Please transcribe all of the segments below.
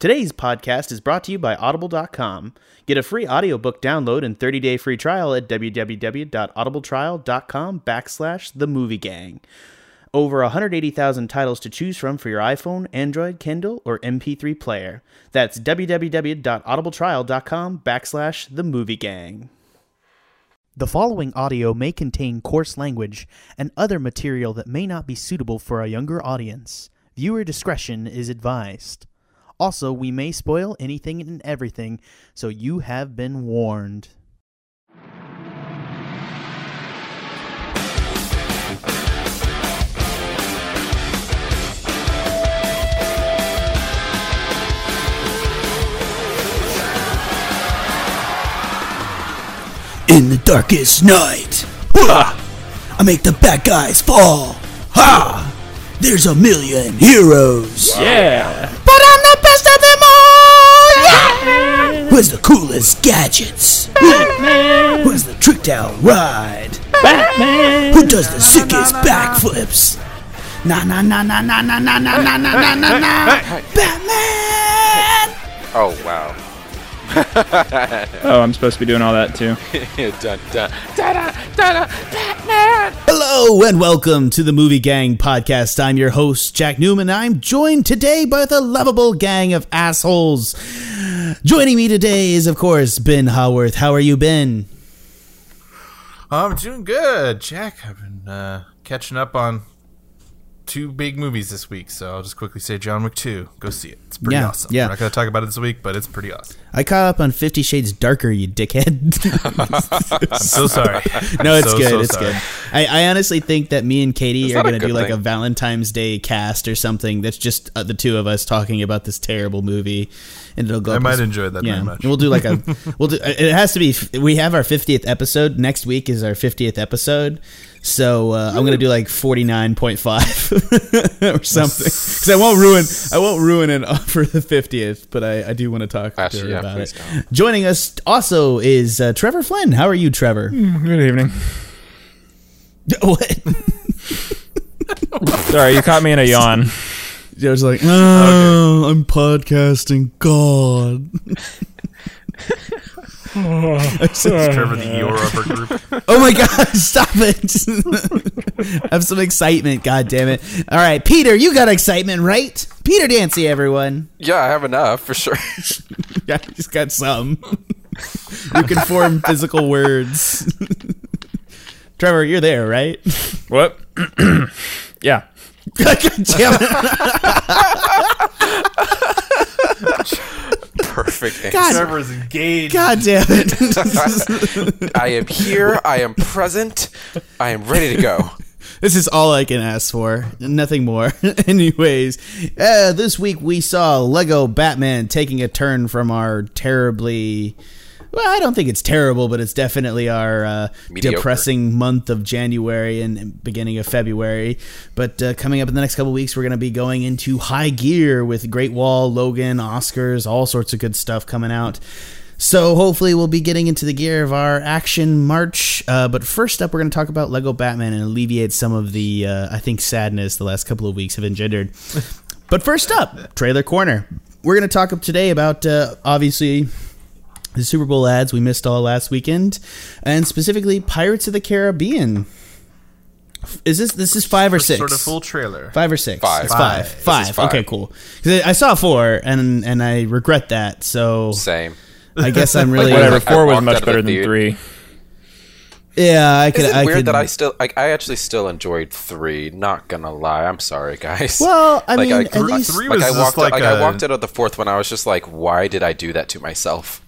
Today's podcast is brought to you by Audible.com. Get a free audiobook download and 30-day free trial at www.audibletrial.com backslash the movie gang. Over 180,000 titles to choose from for your iPhone, Android, Kindle, or MP3 player. That's www.audibletrial.com backslash the movie gang. The following audio may contain coarse language and other material that may not be suitable for a younger audience. Viewer discretion is advised. Also, we may spoil anything and everything, so you have been warned. In the darkest night, ha! I make the bad guys fall. Ha! There's a million heroes, Yeah. but Who has the coolest gadgets? Batman. Who has the tricked out ride? Batman. Who does the sickest backflips? Na na na na na na na na na na na na na. Batman! Oh wow. Oh, I'm supposed to be doing all that too. dun, dun, da-da, da-da, Batman. Hello and welcome to the Movie Gang podcast. I'm your host, Jack Newman. I'm joined today by the lovable gang of assholes. Joining me today is, of course, Ben Howarth. How are you, Ben? I'm doing good, Jack. I've been uh, catching up on two big movies this week, so I'll just quickly say John Wick 2. Go see it. It's pretty Yeah, awesome. yeah. We're not going to talk about it this week, but it's pretty awesome. I caught up on Fifty Shades Darker, you dickhead. I'm so sorry. no, it's So, good. so it's sorry. good. I, I honestly think that me and Katie Is are going to do good like a? Valentine's Day cast or something that's just uh, the two of us talking about this terrible movie. And it'll go. I might as- enjoy that yeah, very much. We'll do like a. We'll do. It has to be. We have our 50th episode next week. Is our 50th episode. So uh, I'm gonna do like 49.5 or something because I won't ruin. I won't ruin it for the 50th, but I, I do want to talk to Actually, her yeah, about it. don't. Joining us also is uh, Trevor Flynn. How are you, Trevor? Good evening. what? Sorry, you caught me in a yawn. I was like, oh, I'm podcasting. God. Trevor the Eeyore of our group. Oh my God, stop it. I have some excitement, God damn it. All right, Peter, you got excitement, right? Peter Dancy, everyone. Yeah, I have enough for sure. Yeah, he's got some. you can form physical words. Trevor, you're there, right? What? yeah. God damn it. Perfect. answer. God, Trevor's engaged. God damn it. I am here. I am present. I am ready to go. This is all I can ask for. Nothing more. Anyways, uh, this week we saw Lego Batman taking a turn from our terribly. Well, I don't think it's terrible, but it's definitely our uh, depressing month of January and beginning of February. But uh, coming up in the next couple weeks, we're going to be going into high gear with Great Wall, Logan, Oscars, all sorts of good stuff coming out. So hopefully we'll be getting into the gear of our action march. Uh, but first up, we're going to talk about Lego Batman and alleviate some of the, uh, I think, sadness the last couple of weeks have engendered. but first up, Trailer Corner. We're going to talk up today about, uh, obviously, the Super Bowl ads we missed all last weekend, and specifically Pirates of the Caribbean. Is this this is five or six? Sort of full trailer. Five or six? Five. It's five. Five. Five. This is five. Okay, cool. 'Cause I I saw four, and and I regret that. So Same. I guess I'm really Whatever. Like, I Four was much of the better than theater- three. Yeah, I could. Is it I weird could, that I still like? I actually still enjoyed three. Not gonna lie. I'm sorry, guys. Well, I Like, mean, I- at three- least three like was I just walked, like like a- I walked out of the fourth one. I was just like, why did I do that to myself?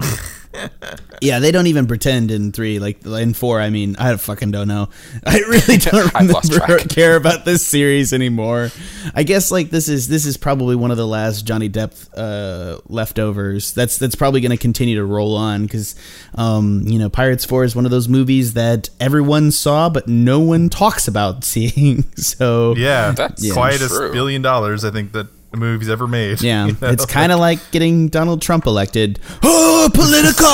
yeah, they don't even pretend in three. Like in four, I mean, I fucking don't know. I really don't remember track. care about this series anymore. I guess like this is this is probably one of the last Johnny Depp uh, leftovers. That's that's probably going to continue to roll on because um, you know Pirates Four is one of those movies that everyone saw but no one talks about seeing. So Yeah, That's quietest true. billion dollars. I think that movies ever made. Yeah, you know? it's kind of like getting Donald Trump elected. Oh, political!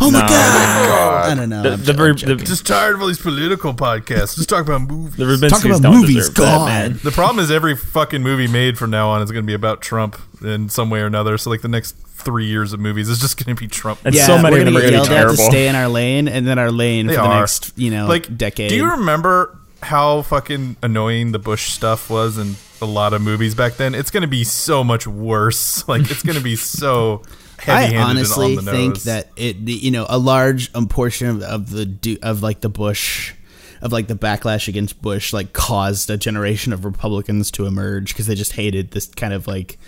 Oh my No. god! Oh I don't know. The, I'm the, jo- I'm joking. the, just tired of all these political podcasts. Just talk about movies. the Verbinskis Talk about movies, deserve that, God. The problem is every fucking movie made from now on is going to be about Trump in some way or another. So like the next three years of movies is just going to be Trump. And yeah, so many we're of them gonna are going to yelled be at terrible. to stay in our lane, and then our lane They for the are. next, you know, like decade. Do you remember how fucking annoying the Bush stuff was in a lot of movies back then? It's going to be so much worse. Like it's going to be so I honestly and on the think that it, you know, a large um, portion of, of the do- of like the Bush, of like the backlash against Bush, like caused a generation of Republicans to emerge because they just hated this kind of like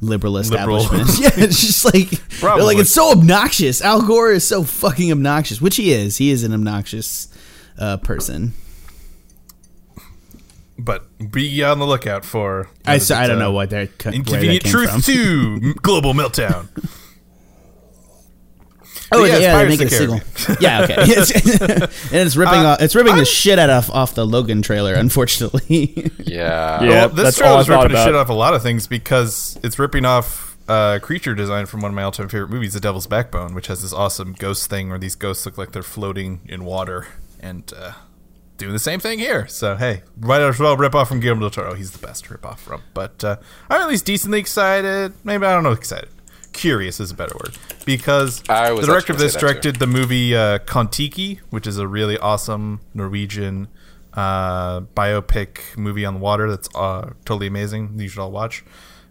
liberal Liberal. establishment. yeah, it's just like they're Probably. like it's so obnoxious. Al Gore is so fucking obnoxious, which he is. He is an obnoxious uh, person. But be on the lookout for. I, so, I don't uh, know what they're where that Inconvenient came Truth from. Two: Global Meltdown. Oh But yeah, yeah, they make Pirates it a of the sequel. yeah, okay. And it's ripping Uh, off. It's ripping I'm- the shit out of off the Logan trailer. Unfortunately. Yeah. Yeah. well, this that's trailer all I is ripping the shit off a lot of things because it's ripping off uh, creature design from one of my all-time favorite movies, The Devil's Backbone, which has this awesome ghost thing where these ghosts look like they're floating in water and uh, doing the same thing here. So hey, might as well rip off from Guillermo del Toro. He's the best to rip off from. But uh, I'm at least decently excited. Maybe I don't know excited. Curious is a better word because the director of this that, too. directed the movie uh, Kon-Tiki, which is a really awesome Norwegian uh, biopic movie on the water that's uh, totally amazing. You should all watch.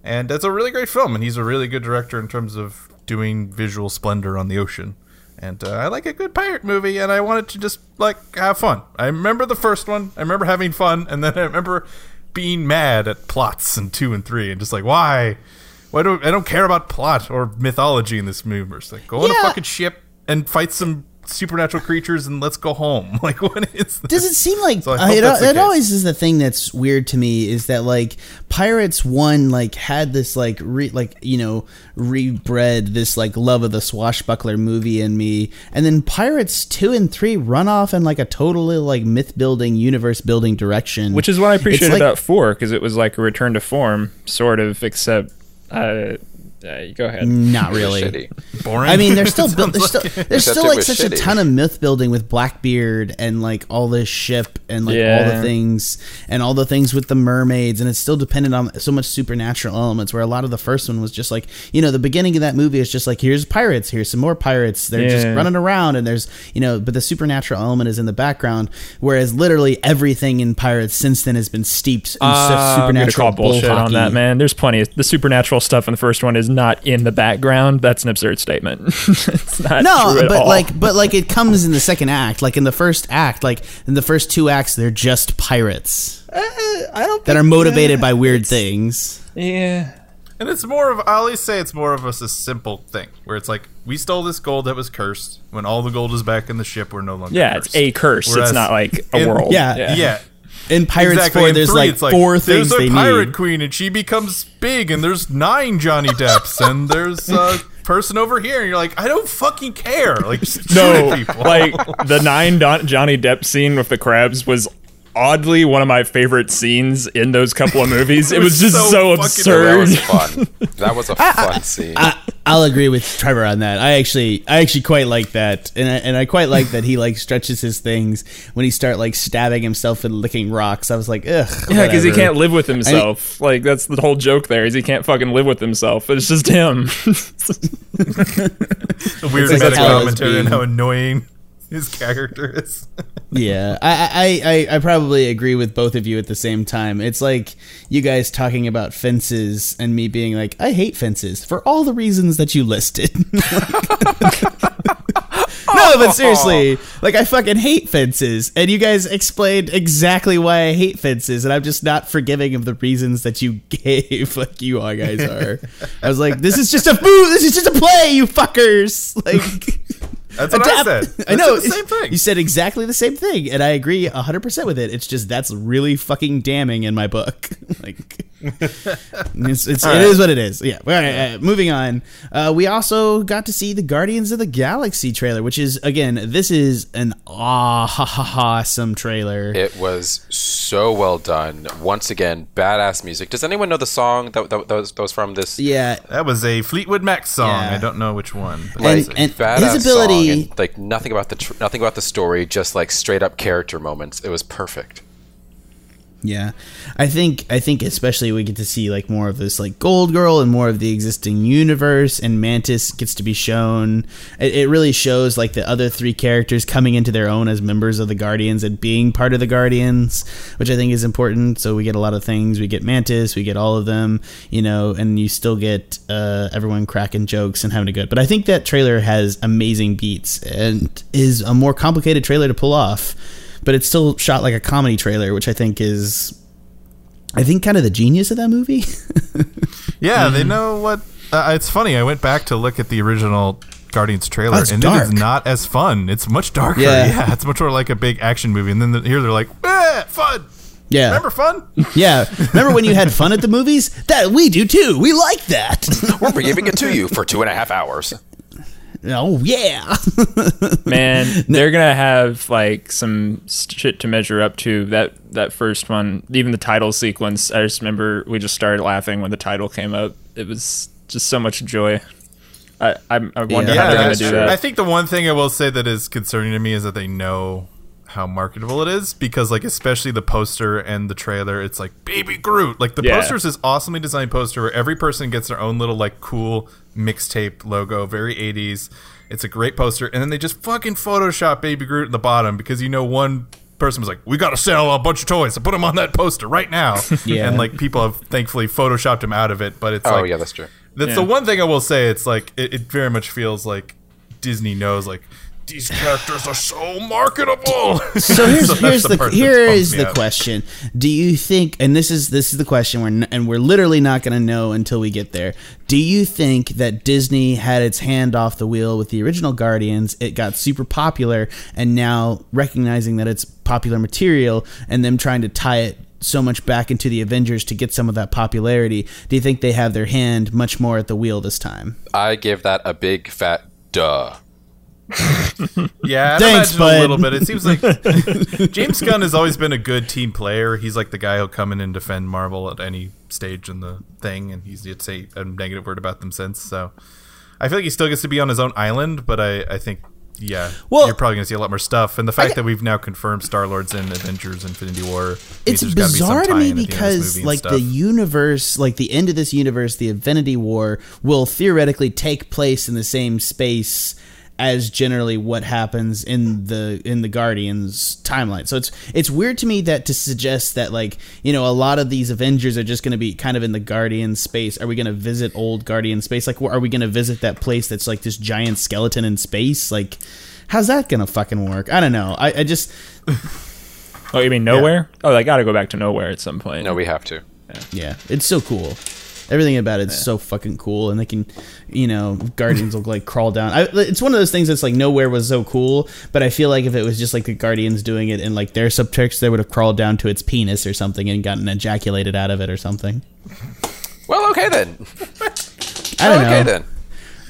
And it's a really great film, and he's a really good director in terms of doing visual splendor on the ocean. And uh, I like a good pirate movie, and I wanted to just like have fun. I remember the first one. I remember having fun, and then I remember being mad at plots in two and three, and just like why, why don't I don't care about plot or mythology in this movie? It's like go on a fucking ship and fight some supernatural creatures, and let's go home. Like what is this? Does it seem like So I it, it always is the thing that's weird to me is that like Pirates One like had this like re, like you know rebred this like love of the swashbuckler movie in me, and then Pirates Two and Three run off in like a totally like myth building, universe building direction, Which is what I appreciate like- about four because it was like a return to form, sort of. Except, uh, uh, go ahead. not really. boring? I mean, there's still Sounds built, there's still like- there's still like was such a ton of myth building with Blackbeard and like all this ship and like all the things and all the things with the mermaids and it's still dependent on so much supernatural elements where a lot of the first one was just like you know the beginning of that movie is just like here's pirates here's some more pirates they're just running around and there's you know but the supernatural element is in the background whereas literally everything in pirates since then has been steeped in Uh, such I'm supernatural call bullshit bull on that, man. There's plenty. Of, the supernatural stuff in the first one is not in the background. That's an absurd statement. it's not no true at but all. like but like it comes in the second act like in the first act like in the first two acts they're just pirates uh, I don't that are motivated by weird things Yeah. And it's more of I always say it's more of a simple thing where it's like we stole this gold that was cursed. When all the gold is back in the ship, we're no longer Yeah, cursed. it's a curse. Whereas it's not like a in- world. Yeah. yeah. In pirates exactly. 4 In there's three, like it's like four things there's a they pirate need queen and she becomes big and there's nine Johnny Depps and there's a person over here and you're like I don't fucking care like No, like the nine Don- Johnny Depp scene with the crabs was oddly one of my favorite scenes in those couple of movies. it, was, was just so so, fucking- That absurd. was fun. That was a fun scene. I, I'll agree with Trevor on that. I actually, I actually quite like that, and I, and I quite like that he like stretches his things when he start like stabbing himself and licking rocks. I was like, ugh. Yeah, because he can't live with himself. like that's the whole joke. There is he can't fucking live with himself. It's just him. a weird like meta that's how it's commentary on how annoying his character is Yeah, I, I, I, I probably agree with both of you at the same time. It's like you guys talking about fences and me being like, I hate fences for all the reasons that you listed. no, but seriously, like I fucking hate fences, and you guys explained exactly why I hate fences, and I'm just not forgiving of the reasons that you gave, like you all guys are. I was like, this is just a move. This is just a play, you fuckers. Like. That's what I Adapt- said. I know the same thing. You said exactly the same thing, and I agree hundred percent with it. It's just that's really fucking damning in my book. like, it's, it's it is what it is. Yeah. All right. uh, moving on. Uh, we also got to see the Guardians of the Galaxy trailer, which is again, this is an awesome trailer. It was so well done. Once again, badass music. Does anyone know the song that, that, that, was, that was from this? yeah. That was a Fleetwood Mac song. Yeah. I don't know which one. but And- it's a- and- Badass his ability- song and, like nothing about the tr- nothing about the story, just like straight up character moments. It was perfect. Yeah, I think I think especially we get to see like more of this like Gold Girl and more of the existing universe, and Mantis gets to be shown. It, it really shows like the other three characters coming into their own as members of the Guardians and being part of the Guardians, which I think is important. So we get a lot of things. We get Mantis, we get all of them, you know, and you still get uh, everyone cracking jokes and having a good. But I think that trailer has amazing beats and is a more complicated trailer to pull off but it's still shot like a comedy trailer, which I think is, I think, kind of the genius of that movie. yeah, Mm-hmm. they know what. Uh, it's funny. I went back to look at the original Guardians trailer, Oh, and dark. it is not as fun. It's much darker. Yeah. Yeah, it's much more like a big action movie. And then the, here they're like, eh, fun. yeah, Remember fun? yeah. Remember when you had fun at the movies? That we do too. We like that. We're giving it to you for two and a half hours. Oh yeah. Man, they're gonna have like some shit to measure up to. That that first one, even the title sequence. I just remember we just started laughing when the title came up. It was just so much joy. I I, I wonder Yeah, how they're gonna do true. that. I think the one thing I will say that is concerning to me is that they know how marketable it is because like especially the poster and the trailer it's like baby groot like the Yeah. poster is this awesomely designed poster where every person gets their own little like cool mixtape logo very 80s it's a great poster and then they just fucking photoshop baby groot in the bottom because you know one person was like we gotta sell a bunch of toys so put them on that poster right now Yeah. and like people have thankfully photoshopped him out of it but it's Oh like yeah, that's true. that's the one thing I will say. It's like it, it very much feels like Disney knows like these characters are so marketable. So here's that's here's the, part that here bums is me the out. question: Do you think? And this is this is the question. We're n- and we're literally not going to know until we get there. Do you think that Disney had its hand off the wheel with the original Guardians? It got super popular, and now recognizing that it's popular material, and them trying to tie it so much back into the Avengers to get some of that popularity. Do you think they have their hand much more at the wheel this time? I give that a big fat duh. Yeah, I'd Thanks, a little bit. It seems like James Gunn has always been a good team player. He's like the guy who'll come in and defend Marvel at any stage in the thing, and he's yet say a negative word about them since. So I feel like he still gets to be on his own island, but I, I think. Yeah, Well- you're probably going to see a lot more stuff, and the fact get- that we've now confirmed Star Lord's in Avengers: Infinity War. it's there's be bizarre to me at the end of this because like the universe like the end of this universe the infinity war will theoretically take place in the same space as generally what happens in the in the guardians timeline so it's it's weird to me that to suggest that like you know a lot of these avengers are just going to be kind of in the guardian space are we going to visit old guardian space like are we going to visit that place that's like this giant skeleton in space like how's that going to fucking work i don't know i, I just oh, you mean nowhere? Oh, they got to go back to nowhere at some point. No, we have to. Yeah, it's so cool. Everything about it's so fucking cool, and they can, you know, Guardians will like crawl down. I, it's one of those things that's like nowhere was so cool, but I feel like if it was just like the Guardians doing it in like their subtext, they would have crawled down to its penis or something and gotten ejaculated out of it or something. Well, okay then. I don't okay know. then.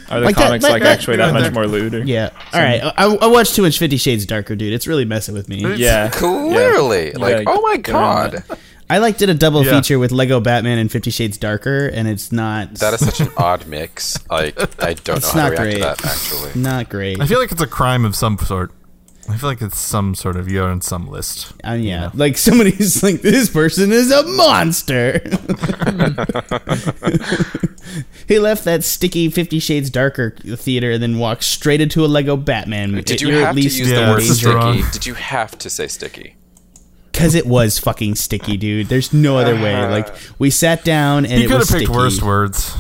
Are the Like comics that- like that- actually that much more lewd? or- Yeah. All right. I, I watched too much Fifty Shades Darker, dude. It's really messing with me. Yeah. Clearly, Yeah. like, Yeah, oh my get around god, I like did a double Yeah. feature with Lego Batman and Fifty Shades Darker, and it's not. that is such an odd mix. Like, I don't It's know how not to react great. to that. Actually, not great. I feel like it's a crime of some sort. I feel like it's some sort of you're on some list. Uh, yeah, like somebody's like, this person is a monster. he left that sticky Fifty Shades Darker theater and then walked straight into a Lego Batman. Movie. Did you You're have to use Yeah, the word sticky? Did you have to say sticky? Because it was fucking sticky, dude. There's no other way. Like we sat down and You it could was have picked sticky. worse words.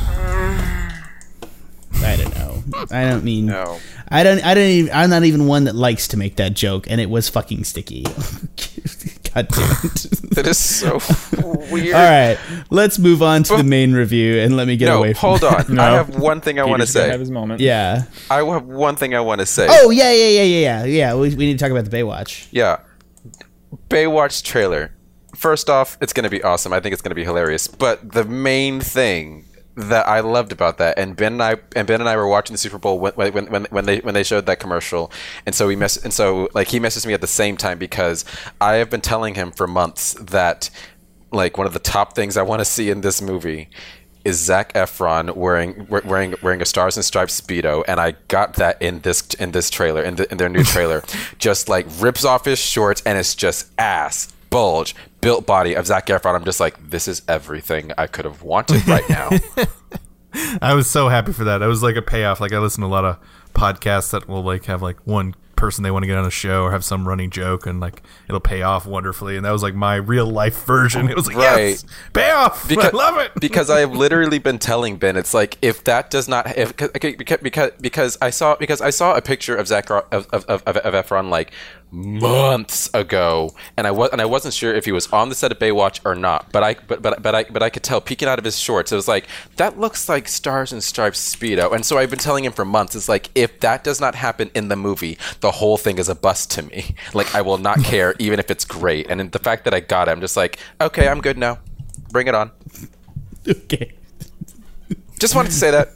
I don't know. I don't mean. No. I don't. I don't. Even, I'm not even one that likes to make that joke, and it was fucking sticky. God damn it. That is so weird. All right, let's move on to the main review and let me get No, away from hold on. No. I have one thing I want to Peter's gonna say. have his moment. Yeah. I have one thing I want to say. Oh yeah, yeah, yeah, yeah, yeah. Yeah, we, we need to talk about the Baywatch. Yeah. Baywatch trailer. First off, it's going to be awesome. I think it's going to be hilarious. But the main thing that I loved about that, and Ben and I and Ben and I were watching the Super Bowl when when, when, when they when they showed that commercial, and so we mess and so like he messaged me at the same time because I have been telling him for months that like one of the top things I want to see in this movie is Zac Efron wearing wearing wearing a Stars and Stripes speedo, and I got that in this in this trailer in, the, in their new trailer. just like rips off his shorts, and it's just ass bulge built body of Zac Efron. I'm just like, this is everything I could have wanted right now. I was so happy for that. It was like a payoff. Like I listen to a lot of podcasts that will like have like one person they want to get on a show or have some running joke and like it'll pay off wonderfully. And that was like my real life version. It was like yes, pay payoff. I love it. because I have literally been telling Ben, it's like if that does not if because because because I saw because I saw a picture of Zac of, of, of, of Efron like months ago, and I was and I wasn't sure if he was on the set of Baywatch or not. But I but but but I but I could tell peeking out of his shorts, it was like that looks like Stars and Stripes speedo. And so I've been telling him for months, it's like if that does not happen in the movie, the whole thing is a bust to me. Like I will not care even if it's great. And the fact that I got it, I'm just like, okay, I'm good now. Bring it on. Okay. Just wanted to say that.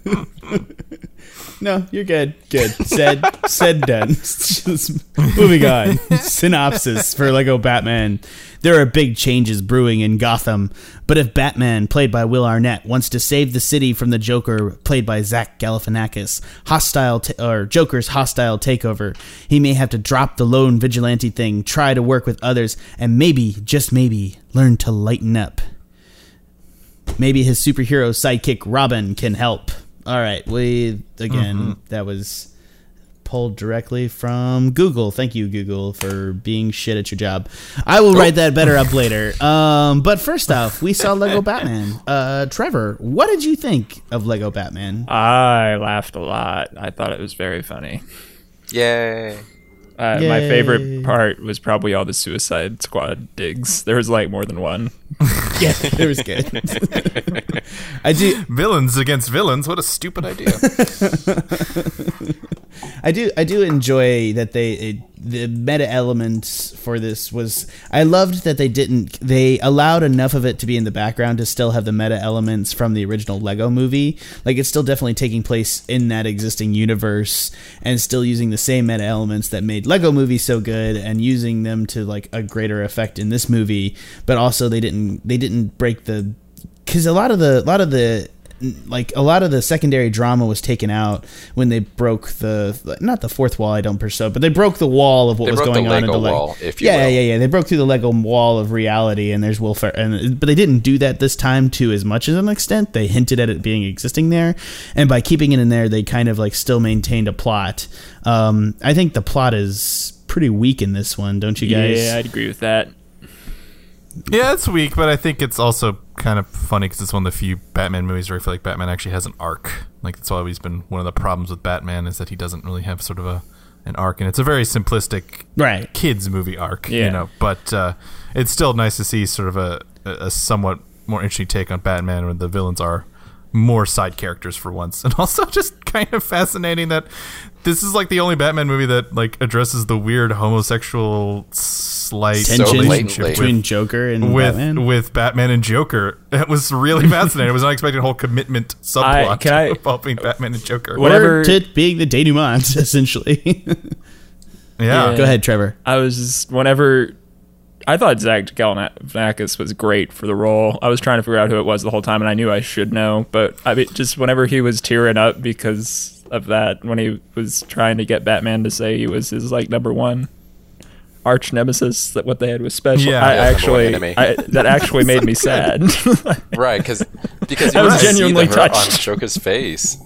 No, you're good. Good. Said said done. Just moving on. Synopsis for Lego Batman. There are big changes brewing in Gotham, but if Batman, played by Will Arnett, wants to save the city from the Joker, played by Zach Galifianakis, hostile t- or Joker's hostile takeover, he may have to drop the lone vigilante thing, try to work with others, and maybe, just maybe, learn to lighten up. Maybe his superhero sidekick Robin can help. All right, we again that was pulled directly from Google. Thank you, Google, for being shit at your job. I will write that better up later. Um, but first off, we saw Lego Batman. Uh, Trevor, what did you think of Lego Batman? I laughed a lot. I thought it was very funny. Yay. Uh, my favorite part was probably all the Suicide Squad digs. There was like more than one. yeah, it was good. I do. Villains against villains. What a stupid idea. I do I do enjoy that they it, the meta elements for this was I loved that they didn't they allowed enough of it to be in the background to still have the meta elements from the original Lego movie. Like it's still definitely taking place in that existing universe and still using the same meta elements that made Lego movie so good and using them to like a greater effect in this movie, but also they didn't they didn't break the because a lot of the a lot of the like a lot of the secondary drama was taken out when they broke the not the fourth wall I don't per se but they broke the wall of what They was broke going the on in Lego the Leg- wall, if you yeah will. yeah yeah. They broke through the Lego wall of reality and there's Will Fer- and but they didn't do that this time to as much as an extent. They hinted at it being existing there and by keeping it in there they kind of like still maintained a plot. Um, I think the plot is pretty weak in this one don't you guys? Yeah, I'd agree with that. Yeah, it's weak, but I think it's also kind of funny because it's one of the few Batman movies where I feel like Batman actually has an arc. Like it's always been one of the problems with Batman is that he doesn't really have sort of a an arc, and it's a very simplistic right kids movie arc, Yeah. you know. But uh, it's still nice to see sort of a, a somewhat more interesting take on Batman, where the villains are more side characters for once, and also just kind of fascinating that this is like the only Batman movie that like addresses the weird homosexual slight So tension blatantly. between Joker and with Batman with Batman and Joker. It was really fascinating. it was an unexpected whole commitment subplot can I- involving Batman and Joker. Whatever- or to it being the denouement essentially Yeah. go ahead Trevor I was just, whenever I thought Zach Galifianakis was great for the role. I was trying to figure out who it was the whole time, and I knew I should know. But I mean, just whenever he was tearing up because of that, when he was trying to get Batman to say he was his like number one arch nemesis, that what they had was special. Yeah. I Yeah, actually. I, that actually made me sad. Right, because because I was want to see genuinely the hurt on touched. Joker's face.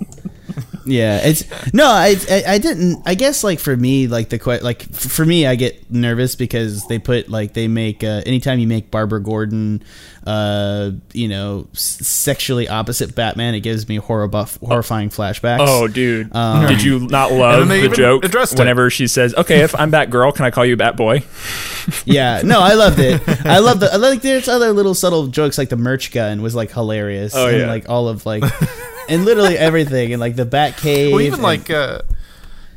Yeah, it's no, I, I I didn't. I guess like for me, like the que- like for me, I get nervous because they put like they make uh, anytime you make Barbara Gordon, uh, you know, s- sexually opposite Batman, it gives me horrible, horrifying flashbacks. Oh, dude, Um, did you not love the joke addressed it. whenever she says, "Okay, if I'm Batgirl, can I call you Batboy?" yeah, no, I loved it. I love the I like there's other little subtle jokes like the merch gun was like hilarious. Oh, and, yeah. like all of like and literally everything and like the Bat Cave. Well, even and- like uh,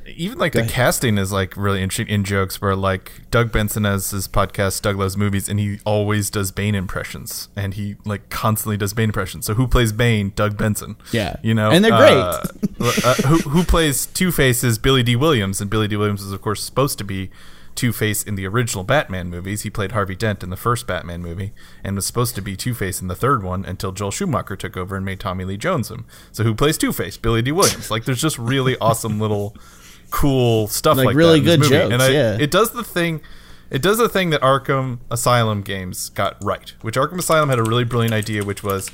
even like the ahead. casting is like really interesting in jokes where like Doug Benson has his podcast Doug Loves Movies and he always does Bane impressions and he like constantly does Bane impressions. So who plays Bane? Doug Benson. Yeah. you know, And they're uh, uh, who who plays Two Faces? Billy Dee Williams and Billy Dee Williams is of course supposed to be. Two Face in the original Batman movies. He played Harvey Dent in the first Batman movie and was supposed to be Two Face in the third one until Joel Schumacher took over and made Tommy Lee Jones him. So who plays Two Face? Billy Dee Williams. Like there's just really awesome little cool stuff Like, like, really good movie. and jokes, I, yeah. it does the thing it does the thing that Arkham Asylum games got right, which Arkham Asylum had a really brilliant idea, which was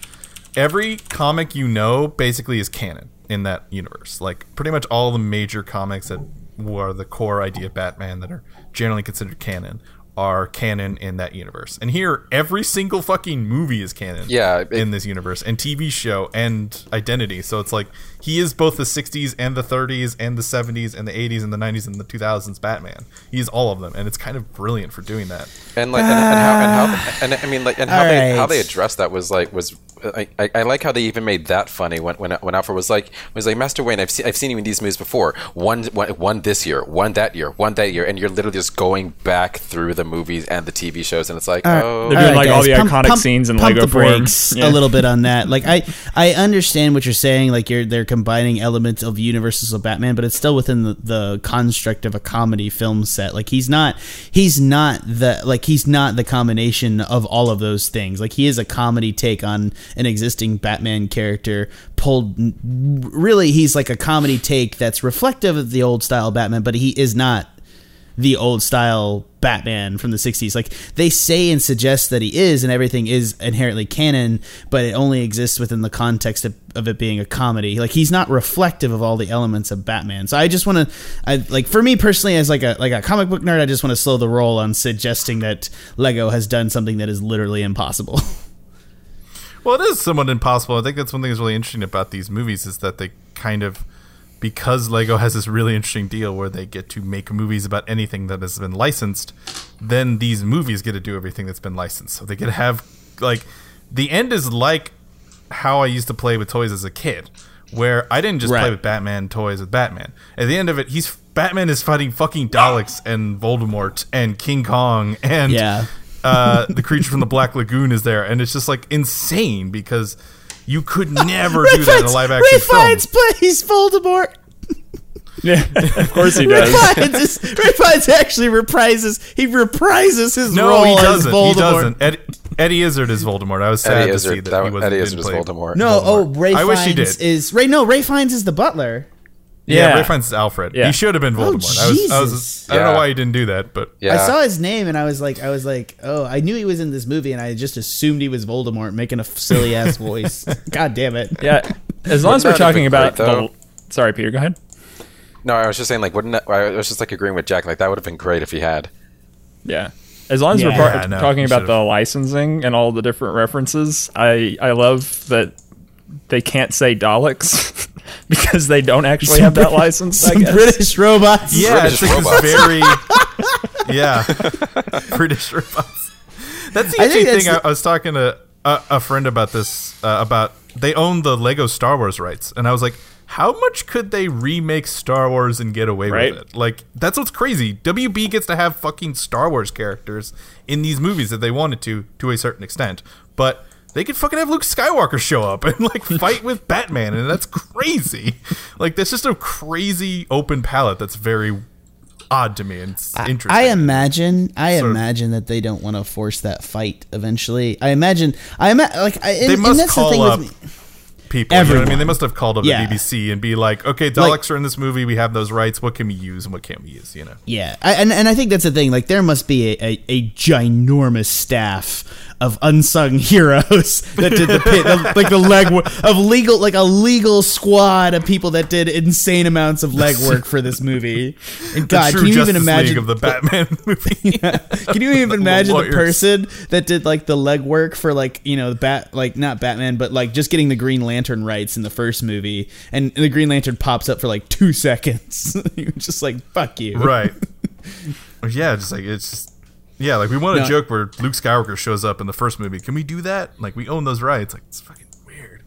every comic you know basically is canon in that universe. Like pretty much all the major comics that were the core idea of Batman that are generally considered canon are canon in that universe. And here, every single fucking movie is canon Yeah, it- in this universe, and TV show and identity. So it's like he is both the 60s and the 30s and the 70s and the 80s and the 90s and the 2000s Batman. He's all of them, and it's kind of brilliant for doing that. and like and, and how and how and I mean like and how All they how they addressed that was like was I, I, I like how they even made that funny when when when Alfred was like was like Master Wayne I've seen I've seen you in these movies before one, one one this year one that year one that year and you're literally just going back through the movies and the TV shows and it's like All right. oh They're doing, like, all the iconic scenes in pump Lego the form. brakes Yeah. a little bit on that. Like I, I understand what you're saying. Like you're they're combining elements of universes of Batman, but it's still within the, the construct of a comedy film set. Like he's not, he's not the like he's not the combination of all of those things. Like he is a comedy take on an existing Batman character. Pulled really, he's like a comedy take that's reflective of the old style Batman, but he is not the old style Batman from the 60s. Like they say and suggest that he is and everything is inherently canon, but it only exists within the context of, of it being a comedy. Like he's not reflective of all the elements of Batman. So I just want to I like for me personally as like a like a comic book nerd, I just want to slow the roll on suggesting that Lego has done something that is literally impossible. Well, it is somewhat impossible. I think that's one thing that's really interesting about these movies is that they kind of because Lego has this really interesting deal where they get to make movies about anything that has been licensed, then these movies get to do everything that's been licensed. So they get to have like the end is like how I used to play with toys as a kid, where I didn't just Right. play with Batman toys with Batman. At the end of it, he's Batman is fighting fucking Daleks and Voldemort and King Kong and Yeah. Uh, the creature from the Black Lagoon is there, and it's just like insane because you could never do that in a live action Ray film. Fiennes plays Voldemort. Yeah, of course he Ray does. Fiennes, is, Ray Fiennes actually reprises he reprises his No, role he as doesn't. Voldemort. He doesn't. Eddie, Eddie Izzard is Voldemort. I was sad Eddie to see that, that, he wasn't Eddie Izzard is Voldemort No, oh, Ray I wish he did. is Ray. No, Ray Fiennes is the butler. Yeah, Yeah. Ray Fiennes is Alfred. Yeah. He should have been Oh, Voldemort. I was, I was, Jesus. I don't know why he didn't do that, but yeah I saw his name and I was like, I was like, oh, I knew he was in this movie and I just assumed he was Voldemort making a silly ass voice. God damn it. Yeah, as long as we're Wouldn't that have talking about great, the. Sorry, Peter. Go ahead. no I was just saying like wouldn't that, I was just like agreeing with Jack like that would have been great if he had Yeah. As long as Yeah. we're par- Yeah, no, talking about the licensing and all the different references, I I love that they can't say Daleks because they don't actually have that license. I Some guess. British robots. yeah, British it's robots. very, yeah, British robots. That's the I interesting that's thing. the- I, I was talking to a, a friend about this. Uh, about they own the Lego Star Wars rights, and I was like, how much could they remake Star Wars and get away Right. with it? Like that's what's crazy. WB gets to have fucking Star Wars characters in these movies that they wanted to, to a certain extent, but. They could fucking have Luke Skywalker show up and like fight with Batman, and that's crazy. Like that's just a crazy open palette that's very odd to me and it's interesting. I imagine, I Sort imagine that they don't want to force that fight eventually. I imagine, I ima- like, I, and, they and must that's the call thing up people. You know what I mean, they must have called up Yeah. the BBC and be like, "Okay, Daleks Like- are in this movie. We have those rights. What can we use and what can't we use?" You know. Yeah, I, and and I think that's the thing. Like, there must be a, a, a ginormous staff of unsung heroes that did the pit, the, like the leg of legal, like a legal squad of people that did insane amounts of legwork for this movie. And God, can you Justice even imagine League of the Batman movie? Can you even imagine the lawyers. person that did like the legwork for like you know the bat like not Batman but like just getting the Green Lantern rights in the first movie and the Green Lantern pops up for like two seconds. You're just like fuck you. right. yeah, just like it's just yeah, like we want a No. joke where Luke Skywalker shows up in the first movie. Can we do that? Like we own those rights. Like it's fucking weird.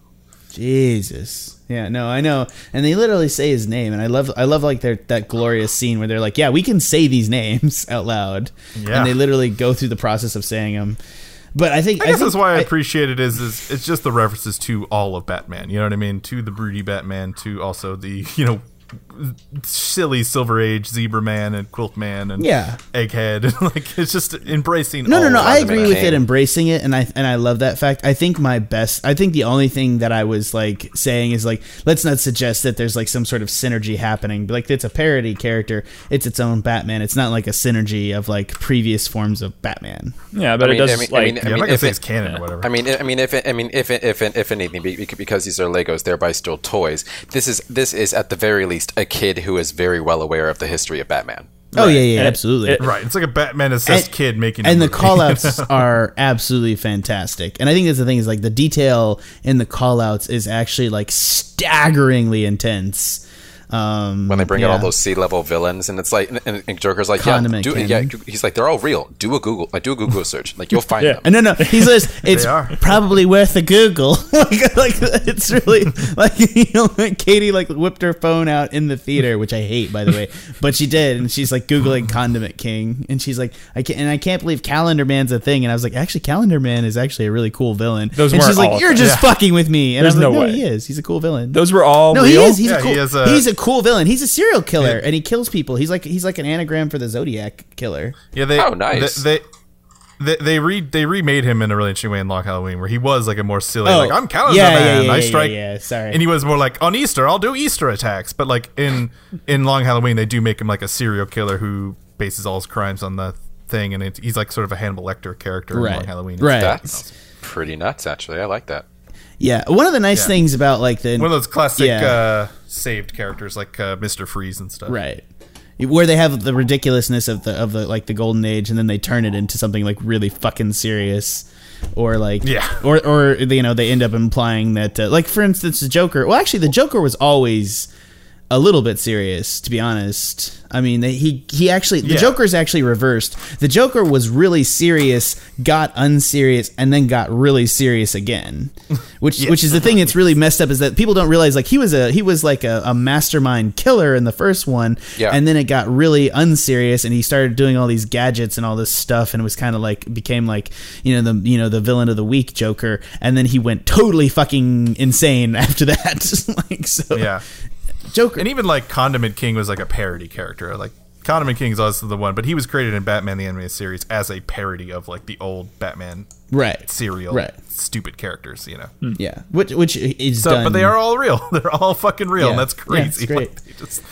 Jesus. Yeah, no, I know. And they literally say his name and I love I love like their that glorious scene where they're like, "Yeah, we can say these names out loud." Yeah. And they literally go through the process of saying them. But I think I guess think that's why I, I- appreciate it is is it's just the references to all of Batman. You know what I mean? To the broody Batman, to also the you know silly Silver Age Zebra Man and Quilt Man and Yeah. Egghead. and like it's just embracing. No, all no, no. I agree with it, embracing it, and I and I love that fact. I think my best. I think the only thing that I was like saying is like, let's not suggest that there's like some sort of synergy happening. Like it's a parody character. It's its own Batman. It's not like a synergy of like previous forms of Batman. Yeah, but I mean, it does I mean, I like mean, Yeah, I'm not gonna if say it- it's canon or whatever. I mean, I mean, if it, I mean, if it, if it, if anything, because these are Legos, thereby still toys. This is this is at the very least a kid who is very well aware of the history of Batman. Oh yeah, yeah, And absolutely. it- right. It's like a Batman assessed kid making. and the callouts are absolutely fantastic. And I think that's the thing is like the detail in the callouts is actually like staggeringly intense. Um, When they bring out yeah. all those sea level villains, and it's like, and, and Joker's like, Condiment yeah, do, King. yeah, he's like, they're all real. Do a Google, like, do a Google search, like you'll find Yeah. them. And no, no, he's just, it's probably worth a Google. like, like, it's really like you know, like Katie like whipped her phone out in the theater, which I hate, by the way, but she did, and she's like googling Condiment King, and she's like, I can't, and I can't believe Calendar Man's a thing, and I was like, actually, Calendar Man is actually a really cool villain. Those and she's like, you're just Yeah. fucking with me, and There's I was like, no no, way. he is. He's a cool villain. those were all no, real. he is. He's Yeah, a he cool. has a- he's a cool villain. He's a serial killer, Yeah. and he kills people. He's like he's like an anagram for the Zodiac killer. Yeah, they. Oh, nice. They. they they, they re they remade him in a really interesting way in Long Halloween, where he was like a more silly, Oh, like I'm Calendar yeah, Man, yeah, yeah, I strike, yeah, yeah, sorry. and he was more like on Easter, I'll do Easter attacks. But like in in Long Halloween, they do make him like a serial killer who bases all his crimes on the thing, and it, he's like sort of a Hannibal Lecter character in Right. Long Halloween. Right. That's pretty nuts, actually. I like that. Yeah, one of the nice Yeah. things about like the One of those classic Yeah. uh, saved characters like uh, Mister Freeze and stuff. right where they have the ridiculousness of the of the like the golden age and then they turn it into something like really fucking serious or like Yeah. or or you know they end up implying that uh, like for instance the joker well actually the joker was always a little bit serious to be honest i mean they, he he actually the Yeah. joker's actually reversed the joker was really serious got unserious and then got really serious again which which is the thing that's really messed up is that people don't realize like he was a he was like a, a mastermind killer in the first one Yeah. and then it got really unserious and he started doing all these gadgets and all this stuff and it was kind of like became like you know the you know the villain of the week joker and then he went totally fucking insane after that like so Yeah. Joker And even like Condiment King was like a parody character. Like Condiment King is also the one, but he was created in Batman the Animated Series as a parody of like the old Batman right serial right stupid characters, you know. Hmm. yeah which which is So, done but they are all real. They're all fucking real, Yeah. and that's Yeah, crazy. great. Like, just-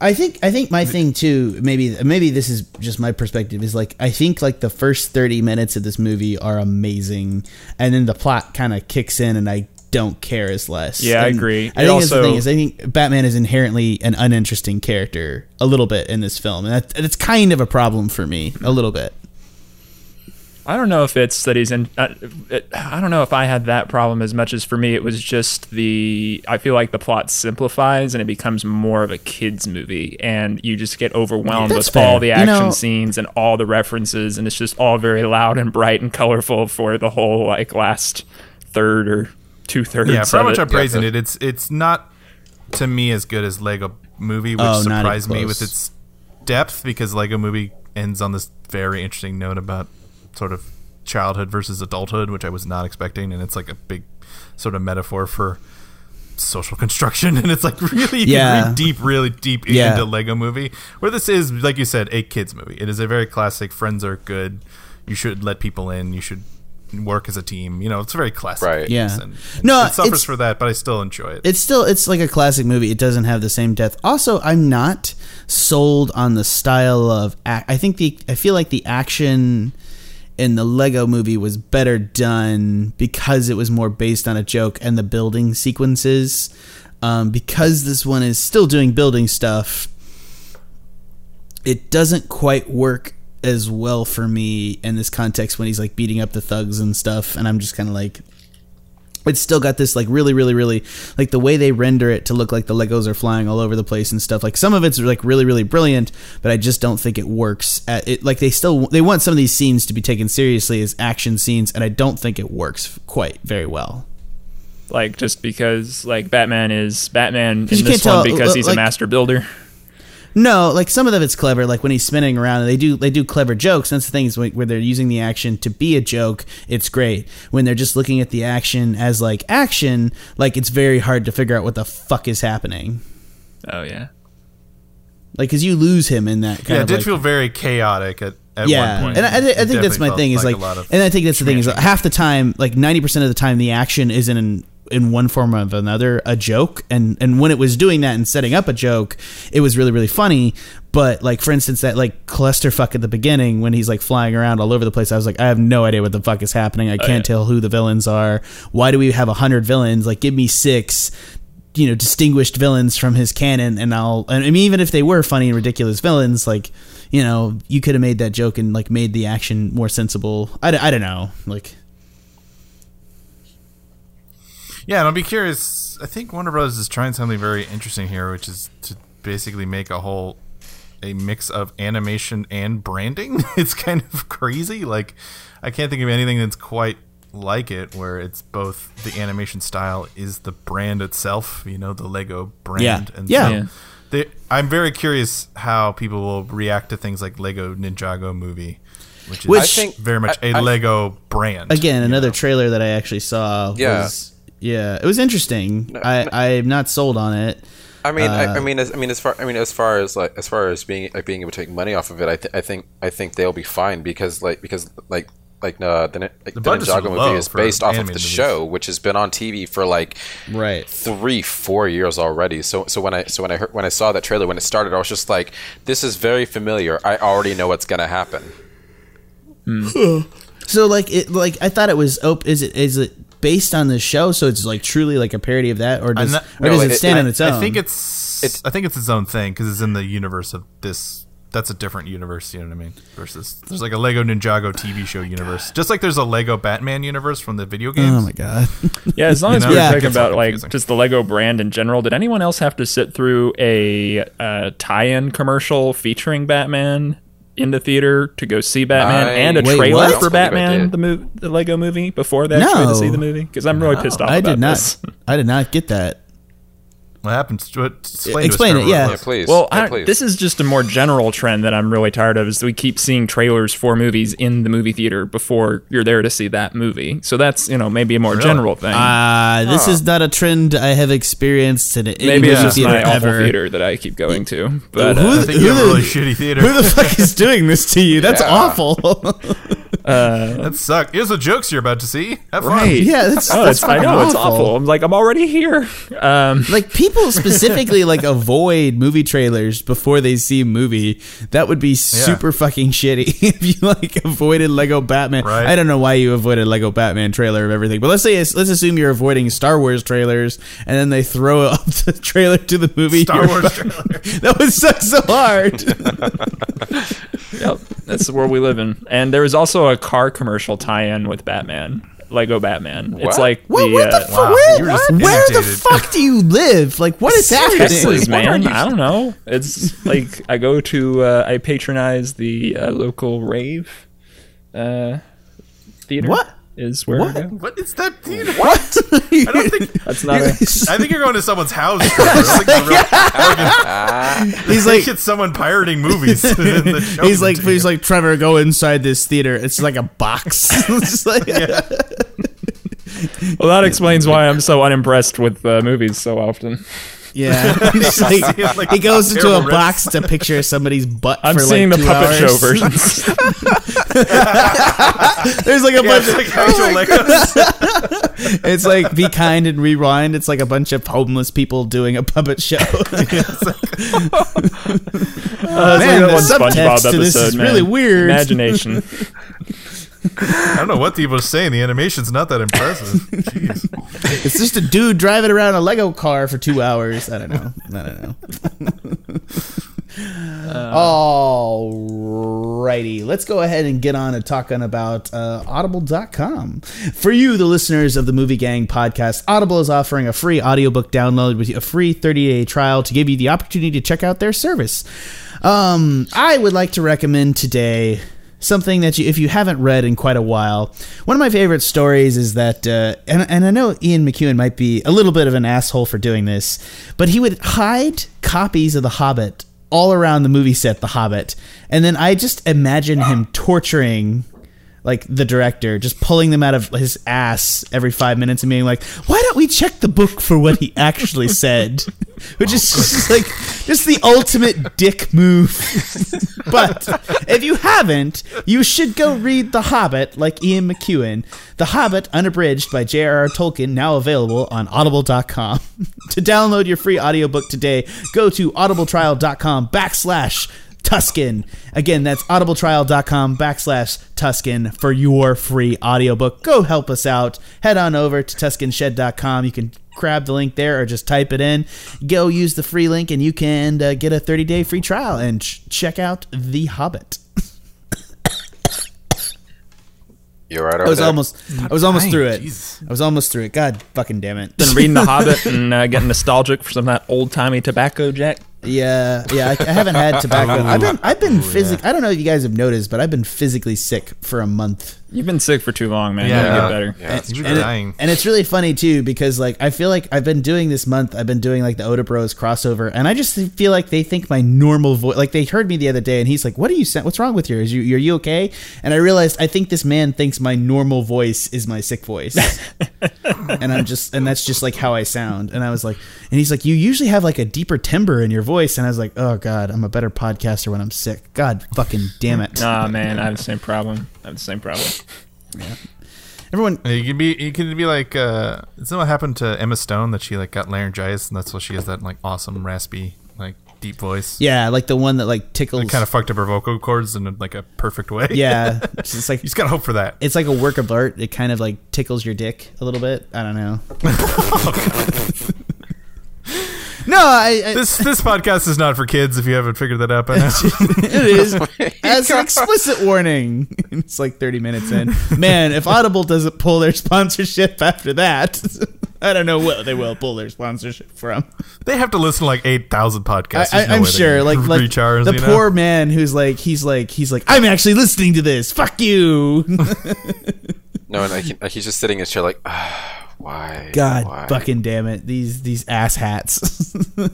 I think I think my thing too maybe maybe this is just my perspective is like I think like the first 30 minutes of this movie are amazing and then the plot kind of kicks in and I don't care as less. Yeah, I agree. I It think that's the also- thing is I think Batman is inherently an uninteresting character a little bit in this film and that, that's kind of a problem for me a little bit. I don't know if it's that he's in. Uh, it, I don't know if I had that problem as much as for me it was just the. I feel like the plot simplifies and it becomes more of a kids movie, and you just get overwhelmed That's with fair. all the You action know- scenes and all the references, and it's just all very loud and bright and colorful for the whole like last third or two thirds. yeah, for how much. I'm praising Yeah. it, it's it's not to me as good as Lego Movie, which Oh, surprised me with its depth because Lego Movie ends on this very interesting note about sort of childhood versus adulthood, which I was not expecting, and it's like a big sort of metaphor for social construction and it's like really Yeah. read deep really deep Yeah. into lego movie where this is like you said a kids movie it is a very classic friends are good you should let people in you should work as a team you know it's a very classic Right. Yeah. and, and No, it suffers for that but i still enjoy it it's still it's like a classic movie. It doesn't have the same depth. Also, I'm not sold on the style of. ac- I think the I feel like the action in the Lego movie was better done because it was more based on a joke and the building sequences. Um, because this one is still doing building stuff, it doesn't quite work as well for me in this context when he's like beating up the thugs and stuff, and I'm just kind of like, it's still got this like really really really like the way they render it to look like the legos are flying all over the place and stuff like some of it's like really really brilliant but i just don't think it works at it like they still they want some of these scenes to be taken seriously as action scenes and i don't think it works quite very well Like just because like Batman is Batman in this one tell, because uh, he's like- a master builder. No, like some of them, it's clever, like when he's spinning around, and they do they do clever jokes. That's the thing is where they're using the action to be a joke. It's great when they're just looking at the action as like action. Like it's very hard to figure out what the fuck is happening. Oh yeah. Like, cause you lose him in that kind Yeah, it of did like, feel very chaotic at, at yeah, one and I, I, I think that's my thing is like, a lot of and I think that's the thing is smashing. half the time, like ninety percent of the time, the action is in in one form or another a joke, and and when it was doing that and setting up a joke, it was really really funny. But like for instance, that like clusterfuck at the beginning when he's like flying around all over the place, I was like, I have no idea what the fuck is happening. I oh, can't yeah. tell who the villains are. Why do we have a hundred villains? Like, give me six you know distinguished villains from his canon and I'll and I mean even if they were funny and ridiculous villains like you know you could have made that joke and like made the action more sensible I, d- I don't know like Yeah, and I'll be curious. I think Warner Bros. is trying something very interesting here, which is to basically make a whole a mix of animation and branding. it's kind of crazy. Like I can't think of anything that's quite like it where it's both the animation style is the brand itself, you know, the Lego brand Yeah. and Yeah. so Yeah. they, I'm very curious how people will react to things like Lego Ninjago movie, which is Which- very much I- a I- Lego brand. again another trailer that I actually saw Yeah. was yeah it was interesting I I'm not sold on it I mean, I, I Uh, mean, as, I mean, as far, I mean, as far as like, as far as being like being able to take money off of it, I, th- I think, I think they'll be fine because like, because like, like uh, the, like, the, budgets are Ninjago movie is based off of the movies. show, which has been on TV for like right three, four years already. So, so when I, so when I heard, when I saw that trailer when it started, I was just like, this is very familiar. I already know what's gonna happen. so like it like I thought it was op- is it is it based on the show so it's like truly like a parody of that or does not- or does it it- stand I- on its own I think it's, It's- I think it's its own thing because it's in the universe of this. That's a different universe. You know what I mean? Versus there's like a Lego Ninjago TV show universe, just like there's a Lego Batman universe from the video games. oh my god Yeah, as long You as know, we're Yeah. talking about like confusing. just the Lego brand in general, did anyone else have to sit through a uh, tie-in commercial featuring Batman in the theater to go see Batman I- and a Wait, trailer what? for I believe I Batman the mov- the Lego movie before they actually went to see the movie? Because I'm really pissed off I did not this. I did not get that What happens? To it? Explain, to us, it, yeah. Yeah, please. Well, yeah, I, please. this is just a more general trend that I'm really tired of. Is we keep seeing trailers for movies in the movie theater before you're there to see that movie. So that's you know maybe a more Really? general thing. Uh, this is not a trend I have experienced in any maybe it's just theater my awful ever. theater that I keep going to. But Who uh, I think you Who have a the- really shitty theater. Who the fuck is doing this to you? That's Yeah. awful. that sucks. Here's the jokes you're about to see. Have fun. right? yeah, that's, Oh, that's it's, I fucking know it's awful. awful. I'm like I'm already here. Um, Like people specifically like avoid movie trailers before they see a movie. That would be super fucking shitty if you like avoided Lego Batman. Right. I don't know why you avoided Lego Batman trailer of everything, but let's say let's assume you're avoiding Star Wars trailers, and then they throw up the trailer to the movie. Star Wars fucking- trailer. That would suck so hard. Yep, that's the world we live in. And there was also a car commercial tie-in with Batman, Lego Batman. It's like What, the, what the uh, fuck? wow, Where, just where the fuck do you live? Like, what is happening? Teslas, What are man. you- I don't know. It's like I go to, uh, I patronize the uh, local rave uh, theater. What? Is where I go? What is that theater? What? I don't think. That's not. A, I think you're going to someone's house. Trevor. Like He's like, it's someone pirating movies. and then he's like, he's you. like, Trevor, go inside this theater. It's like a box. It's just like- well, that explains why I'm so unimpressed with uh, movies so often. Yeah. He's like- like he goes into a box to picture somebody's butt. I'm for seeing like the two puppet hours. show versions. There's like a Yeah, bunch it's of. like actual Legos. It's like be kind and rewind. It's like a bunch of homeless people doing a puppet show. Uh, it's Man, that the one subtext SpongeBob to this episode, is man. really weird. Imagination. I don't know what people are saying. The animation's not that impressive. Jeez. It's just a dude driving around a Lego car for two hours. I don't know. I don't know. All righty, let's go ahead and get on to talking about uh, Audible.com. For you, the listeners of the Movie Gang podcast, Audible is offering a free audiobook download with a free 30 day trial to give you the opportunity to check out their service. Um, I would like to recommend today something that you, if you haven't read in quite a while, one of my favorite stories is that, uh, and, and I know Ian McKellen might be a little bit of an asshole for doing this, but he would hide copies of The Hobbit all around the movie set, The Hobbit, and then I just imagine him torturing. Like the director, just pulling them out of his ass every five minutes and being like, "Why don't we check the book for what he actually said?" Which is just like just the ultimate dick move. but if you haven't, you should go read The Hobbit, like Ian McKellen. The Hobbit, unabridged by J.R.R. Tolkien, now available on audible.com. to download your free audiobook today, go to audibletrial.com backslash Tuscan. Again, that's audibletrial.com backslash Tuscan for your free audiobook. Go help us out. Head on over to tsucanshed.com. You can grab the link there or just type it in. Go use the free link and you can uh, get a 30 day free trial and ch- check out The Hobbit. You're right over I was there. almost, I was almost Dang, through it. Jesus. I was almost through it. God fucking damn it. Been reading The Hobbit and uh, getting nostalgic for some of that old timey tobacco, Jack. Yeah, yeah. I, I haven't had tobacco. I've been, I've been oh, physic. I don't know if you guys have noticed, but I've been physically sick for a month. You've been sick for too long, man. Yeah. Yeah, get better. Yeah, that's You've and, it- dying. and it's really funny too because like I feel like I've been doing this month. I've been doing like the Oda Bros crossover, and I just feel like they think my normal voice. Like they heard me the other day, and he's like, "What are you? What's wrong with you? Is you are you okay?" And I realized I think this man thinks my normal voice is my sick voice, and I'm just and that's just like how I sound. And I was like, and he's like, "You usually have like a deeper timbre in your voice," and I was like, "Oh God, I'm a better podcaster when I'm sick. God fucking damn it." Nah, man, I have the same problem. I have the same problem. yeah. Everyone, You can be, you can be like, uh, isn't what happened to Emma Stone that she like got laryngitis and that's why she has that like awesome raspy, like deep voice. yeah, like the one that like tickles. It kind of fucked up her vocal cords in like a perfect way. yeah, it's like you just gotta hope for that. it's like a work of art. It kind of like tickles your dick a little bit. I don't know. no, I, I This this podcast is not for kids if you haven't figured that out by now. it is as an explicit warning. It's like 30 minutes in. Man, if Audible doesn't pull their sponsorship after that, I don't know what they will pull their sponsorship from. they have to listen to like eight thousand podcasts. I, There's no I'm way sure, like, like reach the you know? poor man who's like, he's like, he's like, I'm actually listening to this. Fuck you. No, and like, he- he's just sitting in his chair, like, ah, why? God why? fucking damn it. These these ass hats.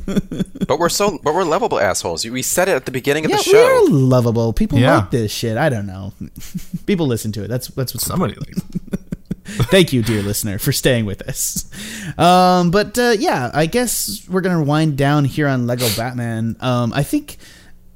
But we're so, but we're lovable assholes. We said it at the beginning of yeah, the show. we're lovable. People Yeah. like this shit. I don't know. People listen to it. That's that's what's Somebody like Thank you, dear listener, for staying with us. Um, but uh, yeah, I guess we're gonna wind down here on Lego Batman. Um, I think.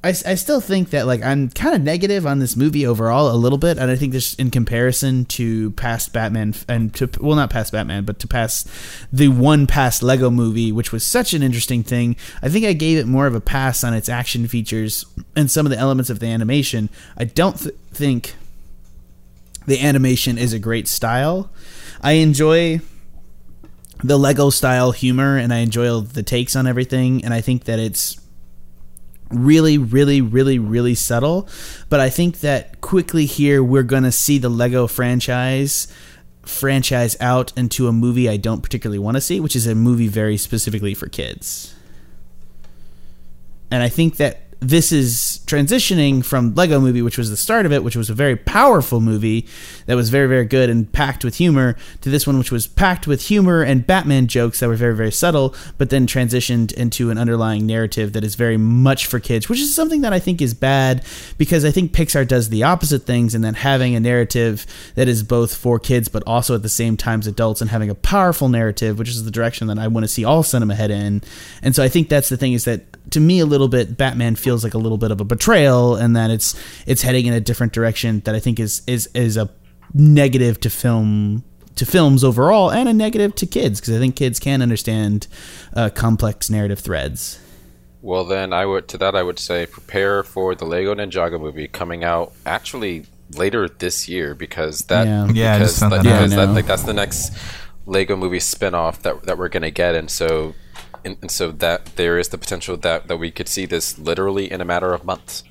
I, I still think that like I'm kind of negative on this movie overall a little bit, and I think this in comparison to past Batman and to well not past Batman, but to past the one past Lego movie, which was such an interesting thing. I think I gave it more of a pass on its action features and some of the elements of the animation. I don't th- think the animation is a great style. I enjoy the Lego style humor and I enjoy the takes on everything and I think that it's really really really really subtle but I think that quickly here we're to see the Lego franchise franchise out into a movie I don't particularly want to see which is a movie very specifically for kids. And I think that this is transitioning from Lego Movie, which was the start of it, which was a very powerful movie that was very, very good and packed with humor, to this one, which was packed with humor and Batman jokes that were very, very subtle, but then transitioned into an underlying narrative that is very much for kids, which is something that I think is bad because I think Pixar does the opposite things and that having a narrative that is both for kids but also at the same time as adults and having a powerful narrative, which is the direction that I want to see all cinema head in. And so I think that's the thing is that to me a little bit Batman feels like a little bit of a betrayal and that it's it's heading in a different direction that I think is is is a negative to film to films overall and a negative to kids because I think kids can understand uh, complex narrative threads. Well, then I would to that I would say prepare for the Lego Ninjago movie coming out actually later this year because that Yeah. Yeah, because, just that, that because Yeah, that, like that's the next Lego movie spin-off that that we're gonna get, and so and, and so that there is the potential that that we could see this literally in a matter of months.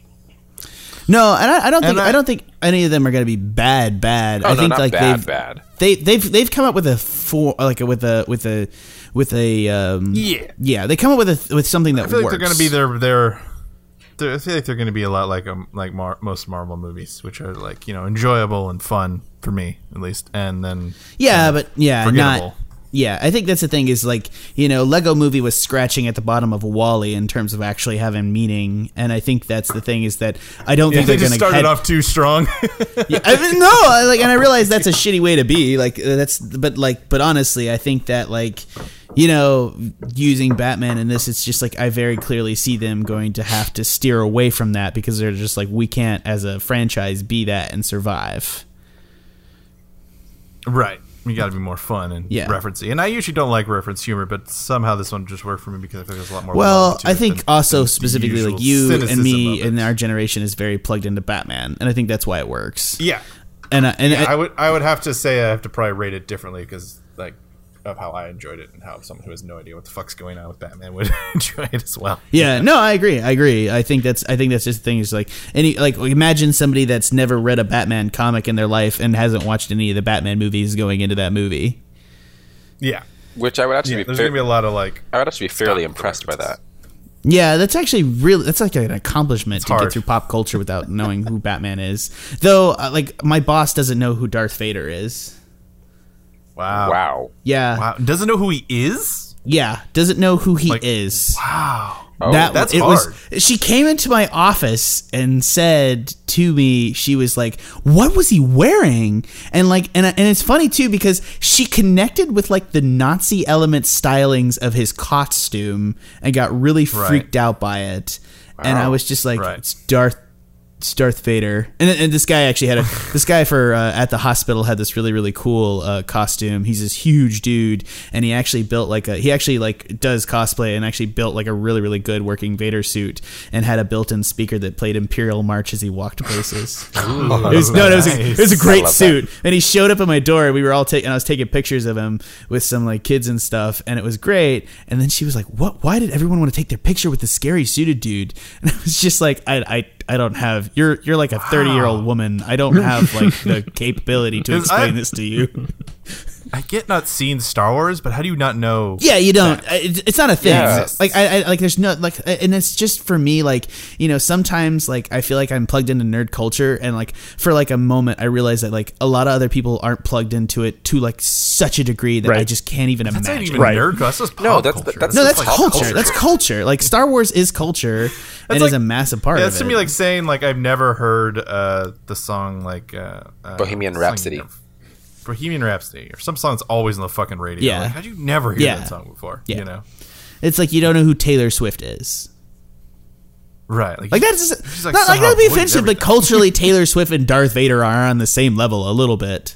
No, and I, I don't think I, I- don't think any of them are going to be bad. Bad. Oh I no, think not like bad, they've bad. they they've they've come up with a four like with a with a with a um, Yeah. yeah they come up with a with something that I feel like they're going to be their their. they're- I feel like they're going to be a lot like um like Mar- most Marvel movies, which are like you know enjoyable and fun for me at least, and then Yeah, but yeah, forgettable. not. Yeah, I think that's the thing is like you know Lego Movie was scratching at the bottom of WALL-E in terms of actually having meaning, and I think that's the thing is that I don't yeah, think they they're going to started off too strong. Yeah, I mean, no, I, like, and I realize that's a shitty way to be. Like, uh, that's, but like, but honestly, I think that like, you know, using Batman in this, it's just like I very clearly see them going to have to steer away from that because they're just like we can't as a franchise be that and survive. right. You got to be more fun and Yeah. referencey. And I usually don't like reference humor, but somehow this one just worked for me because I think there's a lot more. Well, I think also than specifically like you and me in our generation is very plugged into Batman, and I think that's why it works. yeah. And I, and I, I would I would have to say I have to probably rate it differently because like of how I enjoyed it and how someone who has no idea what the fuck's going on with Batman would enjoy it as well. Yeah, no, I agree. I agree. I think that's I think that's just the thing is like any like imagine somebody that's never read a Batman comic in their life and hasn't watched any of the Batman movies going into that movie. Yeah. Which I would actually Yeah, be, there's fair- gonna be a lot of like I would actually be fairly impressed by that. Yeah, that's actually really that's like an accomplishment to get through pop culture without knowing who Batman is. Though uh, like my boss doesn't know who Darth Vader is. Wow. Wow. Yeah. Wow. Doesn't know who he is? Yeah, doesn't know who he Like- is. Wow. Oh, that that's it hard. was she came into my office and said to me she was like what was he wearing and like and, and it's funny too because she connected with like the nazi element stylings of his costume and got really Right. freaked out by it and i was just like Right. it's darth it's Darth Vader, and, and this guy actually had a this guy for uh, at the hospital had this really really cool uh, costume. He's this huge dude, and he actually built like a he actually like does cosplay and actually built like a really really good working Vader suit, and had a built-in speaker that played Imperial March as he walked places. it was no, it was, a, it was a great love suit, and he showed up at my door. We were all taking, I was taking pictures of him with some like kids and stuff, and it was great. And then she was like, "What? Why did everyone want to take their picture with the scary suited dude?" And I was just like, "I, I, I don't have. You're, you're like a thirty year old woman. I don't have like the capability to explain I- this to you." I get not seeing Star Wars, but how do you not know? Yeah, you don't. I- It's it's not a thing. Yeah. Like I, I like there's no like, and it's just for me. Like you know, sometimes like I feel like I'm plugged into nerd culture, and like for like a moment, I realize that like a lot of other people aren't plugged into it to like such a degree that I just can't even That's not imagine. even Right. nerd. That's just pop No, that's- culture. that's- no, that's like culture. culture. That's culture. Like Star Wars is culture, and That's is a massive part Yeah, of that's it. to me like saying like I've never heard uh, the song like uh, uh, Bohemian what's the Rhapsody. song? Bohemian Rhapsody, or some song that's always on the fucking radio. Yeah. Like, how'd you never hear Yeah. that song before? Yeah. You know, it's like you don't know who Taylor Swift is. right? Like that's just, like, not like that'd be offensive, but culturally, Taylor Swift and Darth Vader are on the same level a little bit.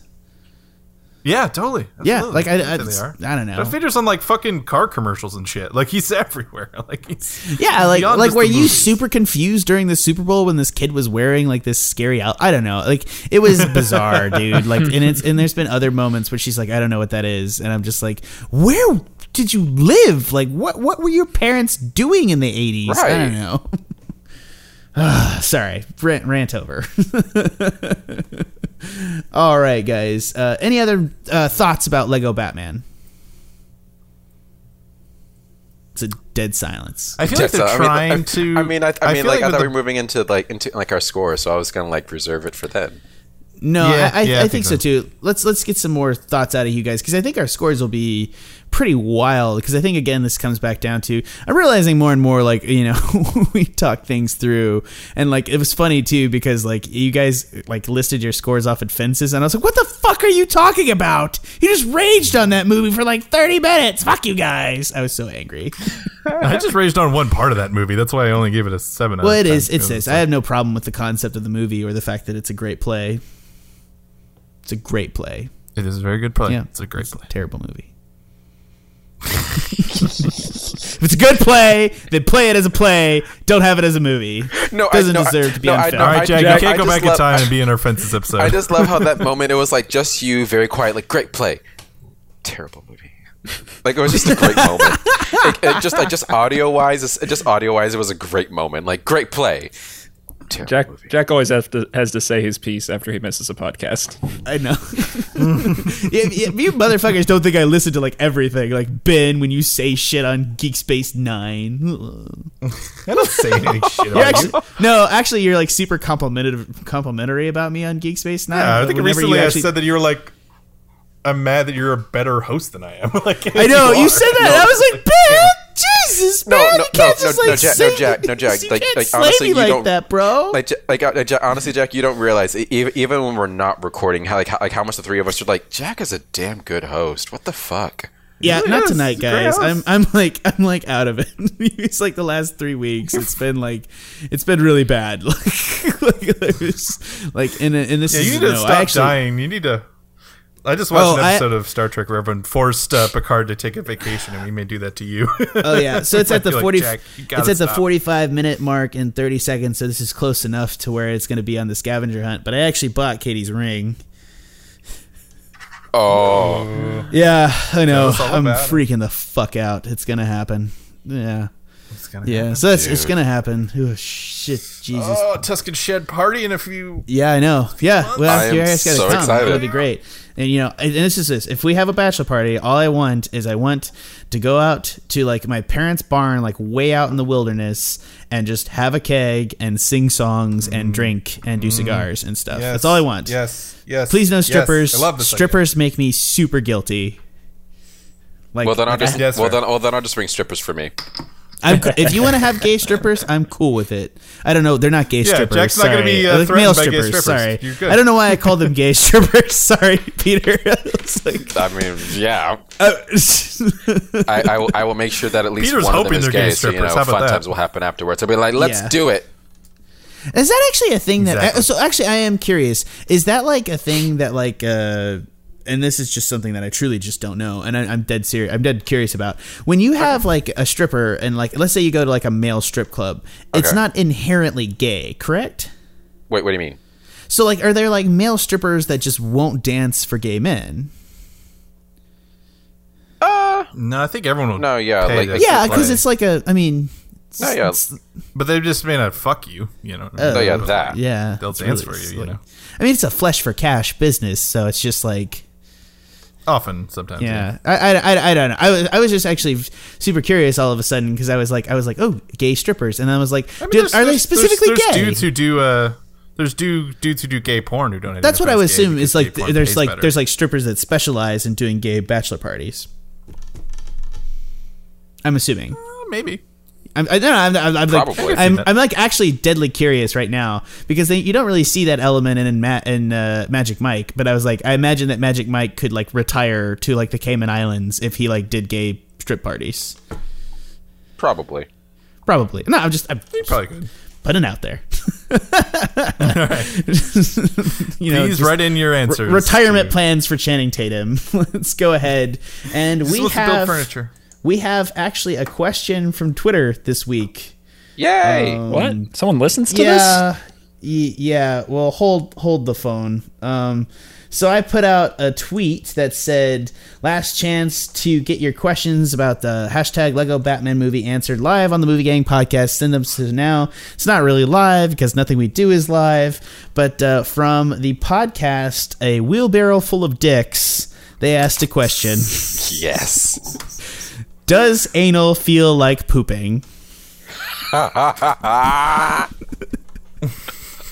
Yeah, totally. Yeah, like, I- I- they are. I don't know. But Vader's on like fucking car commercials and shit. Like he's everywhere. Like he's Yeah, like like were you movies. super confused during the Super Bowl when this kid was wearing like this scary out? I don't know. Like it was bizarre, dude. Like and it's and there's been other moments where she's like, I don't know what that is, and I'm just like, where did you live? Like what what were your parents doing in the 80s? I don't know. Sorry, rant, rant over. All right, guys. Uh, any other uh, thoughts about Lego Batman? It's a dead silence. I feel like they're I mean, trying I, to. I mean, I, I mean, feel like, I thought the- we were moving into like into like our score, so I was gonna like reserve it for then. No, Yeah, I, I, yeah, I, I think think so so. too. Let's let's get some more thoughts out of you guys because I think our scores will be pretty wild. Because I think again this comes back down to I'm realizing more and more like you know we talk things through and like it was funny too because like you guys like listed your scores off at fences and I was like what the fuck are you talking about? You just raged on that movie for like 30 minutes. Fuck you guys. I was so angry. I just raged on one part of that movie. That's why I only gave it a seven. out Well, of it 10, is. It's because this. I have no problem with the concept of the movie or the fact that it's a great play. It's a great play. It is a very good play. Yeah, It's a great play. Terrible movie. If it's a good play, then play it as a play. Don't have it as a movie. no, I- Doesn't no, deserve to be no, on I- film. no, All right, Jack, Jack, you can't I go just back in time and be in our Fences episode. I just love how that moment it was like just you, very quiet, like great play, terrible movie. Like it was just a great moment. Like, it just like just audio wise, just audio wise, it was a great moment. Like great play. Terrible Jack movie. Jack always has to has to say his piece after he misses a podcast. I know. yeah, yeah, you motherfuckers don't think I listen to like everything. Like Ben, when you say shit on Geek Space Nine. I don't say any shit You're you. actually, no, actually, you're like super complimentary, complimentary about me on Geek Space Nine. Yeah, I but think whenever you recently actually- I said that you were like, I'm mad that you're a better host than I am. like, I know you, are. said that. and I was like, Ben, Jesus, No, man, no, you can't no, just no, like no, Jack- no, Jack, no, Jack, You like- can't like, slay honestly, me you like don't- that, bro. Like, Ja- like, uh, Ja- honestly, Jack, you don't realize even even when we're not recording, how like how, like how much the three of us are like. Jack is a damn good host. What the fuck? yeah, really not is. tonight, He's a great guys. I'm. I'm like, I'm like out of it. it's like the last three weeks. It's been like, it's been really bad. Like, like, was, like, in in this Yeah, you season, need to no, stop I actually, dying. You need to. I just watched Oh, an I- episode of Star Trek where everyone forced uh, Picard to take a vacation, and we may do that to you. Oh yeah, so it's at the You're like, forty. "Jack, it's at the forty-five minute mark in thirty seconds. So this is close enough to where it's going to be on the scavenger hunt. But I actually bought Katie's ring. Oh, Yeah, I know. I'm about it. freaking the fuck out. It's gonna happen. Yeah, It's gonna yeah. happen. So that's it's Dude. gonna happen. Oh shit, Jesus. Oh, Tuscan Shed party in a few. Yeah, I know. Yeah, well, I you guys gotta so come. excited. It'll be great. And you know, and this is this. If we have a bachelor party, all I want is I want to go out to like my parents' barn, like way out in the wilderness, and just have a keg and sing songs and mm-hmm. drink and do mm-hmm. cigars and stuff. Yes, That's all I want. Yes, yes. Please no yes. strippers. I love this. idea. strippers make me super guilty. Like, well then I'll like, just I- Yes, well then well then I'll just bring strippers for me. I'm, if you want to have gay strippers, I'm cool with it. I don't know. They're not gay Yeah, strippers. Jack's not gonna be, uh, Like, threatened male by gay strippers. strippers. Sorry. You're good. I don't know why I called them gay strippers. sorry, Peter. Like, I mean, yeah, uh, I, I, will, I will make sure that at least Peter's one of them is they're gay, gay so you strippers. know How about fun that? times will happen afterwards. I'll be like, let's Yeah. do it. Is that actually a thing that? Exactly. So actually, I am curious. Is that like a thing that like? uh and this is just something that I truly just don't know, and I, I'm dead serious. I'm dead curious about when you have like a stripper, and like let's say you go to like a male strip club, it's not inherently gay, correct? Wait, what do you mean? So like, are there like male strippers that just won't dance for gay men? Uh, no, I think everyone will. No, yeah, pay like- like- Yeah, because it's like a. I mean, it's- No, yeah. it's- But they just may not fuck you. You know. Oh yeah, oh, that. yeah. They'll dance really- for you, you like- know. I mean, it's a flesh for cash business, so it's just like. Often, sometimes. Yeah, I, I, I, I don't know. I was, I was just actually super curious all of a sudden because I was like, I was like, oh, gay strippers, and I was like, I mean, are they specifically there's, gay? There's dudes who do. Uh, there's do dudes who do gay porn who don't. That's what I would assume. Is like there's like better. there's like strippers that specialize in doing gay bachelor parties. I'm assuming. Uh, maybe. I'm, I don't know. I'm, I'm, I'm like, I'm. I'm like actually deadly curious right now because they, you don't really see that element in in, Ma- in uh, Magic Mike. But I was like, I imagine that Magic Mike could like retire to like the Cayman Islands if he like did gay strip parties. Probably. Probably. No, I'm just I'm He probably could. putting it out there. you know, Please just write in your re- answers. retirement to- plans for Channing Tatum. Let's go ahead and we supposed to build have furniture. We have actually a question from Twitter this week. Yay! Um, What? Someone listens to this? yeah, y- yeah. Well, hold hold the phone. Um, so I put out a tweet that said, "Last chance to get your questions about the hashtag Lego Batman movie answered live on the Movie Gang podcast. Send them to now. It's not really live because nothing we do is live, but uh, from the podcast, a wheelbarrow full of dicks." They asked a question: Yes. Does anal feel like pooping?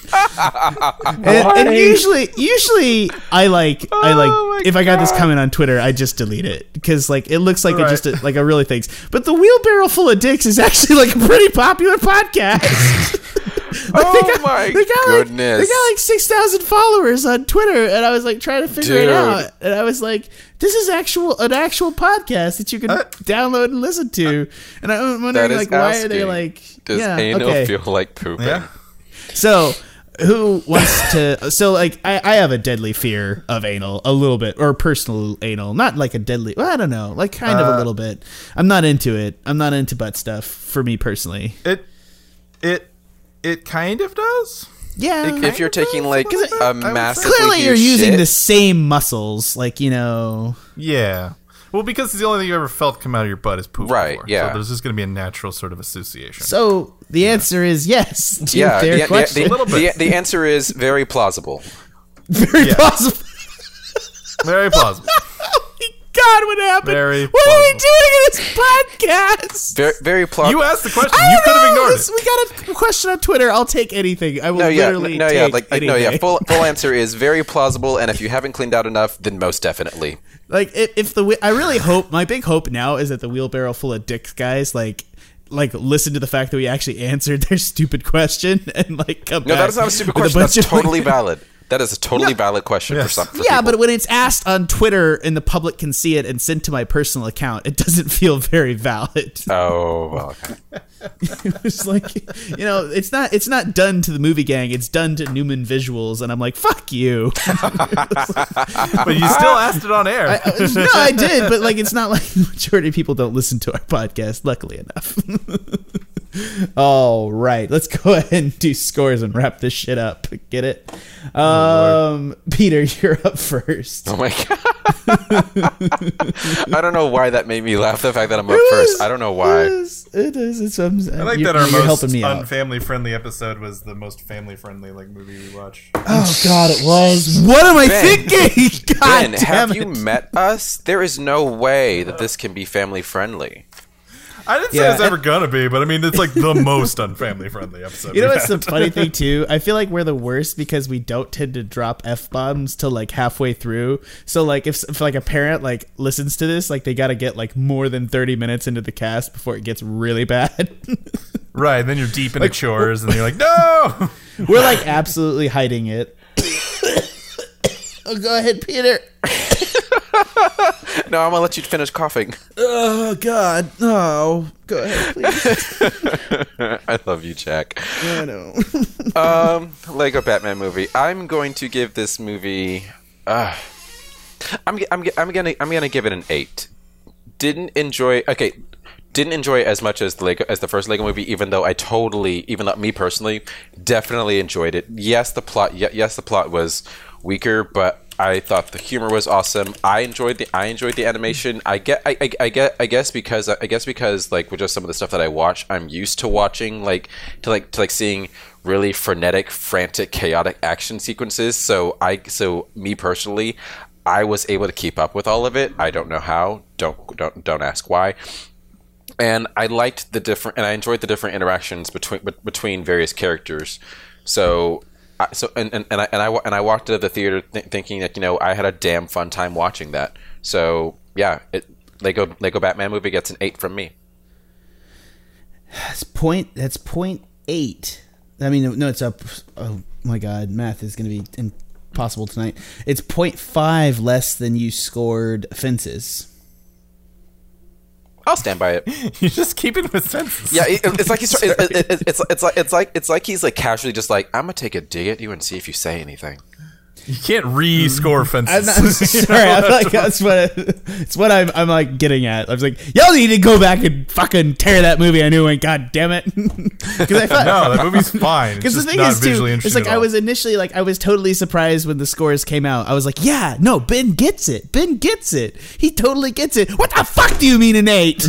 and, and usually, usually I like I Oh like my if I got this comment on Twitter, I just delete it because like it looks like it Right. just like a really thinks. But the wheelbarrow full of dicks is actually like a pretty popular podcast. Like, Oh my they got Like, goodness. they got like six thousand followers on Twitter, and I was like trying to figure it out, and I was like, "This is actual an actual podcast that you can Uh, download and listen to." And I'm wondering, That is like, why are they like? Does yeah, anal okay. feel like pooping? Yeah. So, who wants to? So, like, I, I have a deadly fear of anal, a little bit, or personal anal, not like a deadly. Well, I don't know, like kind of a Uh, little bit. I'm not into it. I'm not into butt stuff for me personally. It it It kind of does. Yeah. If you're taking like I would a say. massive, Clearly, you're using the same muscles, like you know. Yeah. Well, because the only thing you ever felt come out of your butt is poop. Right, before. yeah. So there's just going to be a natural sort of association. So the answer is yes. To Yeah, their the, the, question. the, little the, the answer is very plausible. Very Yeah. possible. Very plausible. God, what happened? Very what are we doing in this podcast? Very, very plausible. you asked the question. You don't could have ignored This- it. We got a question on Twitter. I'll take anything. I will No, yeah, literally no, take yeah, like, like no, yeah. Full, full answer is very plausible, and if you haven't cleaned out enough, then most definitely. Like if, if the I really hope my big hope now is that the wheelbarrow full of dicks guys like like listen to the fact that we actually answered their stupid question and like come No, back No, that is not a stupid with question. bunch That's of, like- totally valid. That is a totally valid question for Yes. some. For yeah, people. but when it's asked on Twitter and the public can see it and sent to my personal account, it doesn't feel very valid. oh, well, okay. it's like you know, it's not it's not done to the movie gang. It's done to Newman Visuals, and I'm like, fuck you. But you still asked it on air. I- no, I did, but like it's not like the majority of people don't listen to our podcast. Luckily enough. All right, let's go ahead and do scores and wrap this shit up. Get it? Um, Peter, you're up first. Oh my god! I don't know why that made me laugh. The fact that I'm up It first. I don't know why. is. It is. It's, um, I like you're, that our you're most helping me out. unfamily friendly episode was the most family friendly like movie we watched. Oh God, it was. What am I Ben. thinking? God Ben, damn have it. you met us? There is no way that this can be family friendly. I didn't say Yeah, it's ever gonna be, but I mean it's like the most unfamily friendly episode. You know we've what's the funny thing too? I feel like we're the worst because we don't tend to drop f bombs till like halfway through. So like if, if like a parent like listens to this, like they got to get like more than thirty minutes into the cast before it gets really bad. Right, and then you're deep into chores and you're like, no. we're like absolutely hiding it. oh, go ahead, Peter. No, I'm gonna let you finish coughing. Oh God, no. Go ahead, please. I love you, Jack. I know. Um, Lego Batman movie. I'm going to give this movie. Uh, I'm I'm I'm gonna I'm gonna give it an eight. Didn't enjoy. Okay, didn't enjoy it as much as the Lego as the first Lego movie. Even though I totally, even though me personally, definitely enjoyed it. Yes, the plot. ye- Yes, the plot was weaker, but I thought the humor was awesome. I enjoyed the I enjoyed the animation. I get I, I, I get I guess because I guess because like with just some of the stuff that I watch, I'm used to watching like to like to like seeing really frenetic, frantic, chaotic action sequences. So I so me personally, I was able to keep up with all of it. I don't know how. Don't don't don't ask why. And I liked the different, and I enjoyed the different interactions between between various characters. So, So and, and, and I and I and I walked out of the theater th- thinking that you know I had a damn fun time watching that. So yeah, it Lego Lego Batman movie gets an eight from me. That's point. That's point eight. I mean, no, it's up. Oh my God, math is going to be impossible tonight. It's point five less than you scored fences. I'll stand by it. you just keep it with senses. Yeah, it, it's like he's it, it, it, it's it's like it's like it's like he's like casually just like I'm gonna take a dig at you and see if you say anything. You can't re-score mm. I'm, not, fences. sorry. I'm like, that's what it's what I'm. I'm like getting at. I was like, y'all need to go back and fucking tear that movie a new one. God damn it! Because I thought no, that movie's fine. Because the thing not is, too, it's like I was initially like I was totally surprised when the scores came out. I was like, yeah, no, Ben gets it. Ben gets it. He totally gets it. What the fuck do you mean an eight?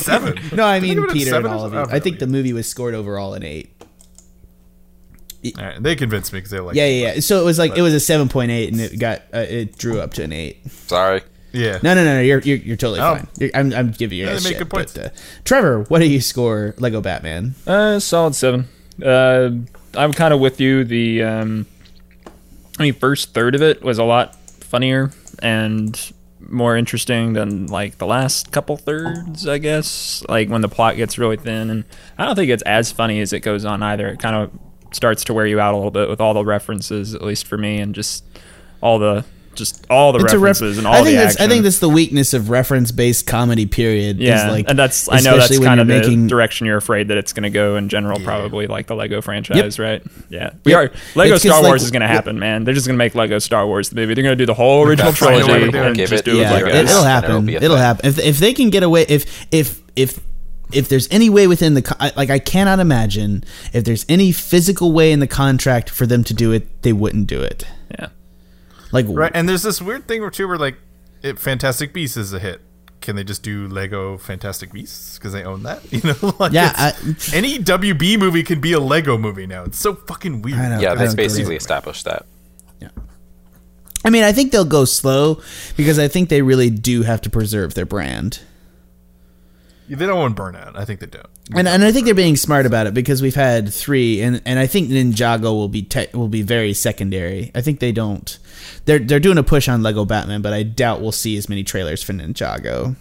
seven. no, I mean give it a Peter and all of you. Oh, I think the movie was scored overall an eight. All right, they convinced me because they like. Yeah, yeah, yeah. So it was like it was a seven point eight, and it got uh, it drew up to an eight. Sorry. yeah. No, no, no, no. You're you're, you're totally Oh. fine. You're, I'm I'm giving you Yeah, guys they make shit. good points. But, uh, Trevor, what do you score Lego Batman? Uh, solid seven. Uh, I'm kind of with you. The um, I mean, first third of it was a lot funnier and more interesting than like the last couple thirds, I guess. Like when the plot gets really thin, and I don't think it's as funny as it goes on either. It kind of starts to wear you out a little bit with all the references, at least for me, and just all the just all the It's a ref- references and all I think the that's action. I think that's the weakness of reference based comedy. Period. is, Yeah, like, and that's I know that's when kind of you're the making direction you're afraid that it's going to go in general. Probably like the Lego franchise, right? Yeah, we Yep. are. Lego It's 'cause, Star like, Wars is going to yeah. happen, man. They're just going to make Lego Star Wars the movie. They're going to do the whole original trilogy and just it- do it yeah, like like it, this. will happen. It'll happen if if they can get away if if if if there's any way within the like I cannot imagine if there's any physical way in the contract for them to do it, they wouldn't do it. Yeah. Like Right, and there's this weird thing where too, where like, it, Fantastic Beasts is a hit. Can they just do Lego Fantastic Beasts because they own that? You know, like Yeah, it's- any WB movie can be a Lego movie now. It's so fucking weird. I know. Yeah, I that's basically established that. Yeah. I mean, I think they'll go slow because I think they really do have to preserve their brand. They don't want burnout. I think they don't. And, and I think they're being smart about it because we've had three, and, and I think Ninjago will be te- will be very secondary. I think they don't. They're they're doing a push on Lego Batman, but I doubt we'll see as many trailers for Ninjago.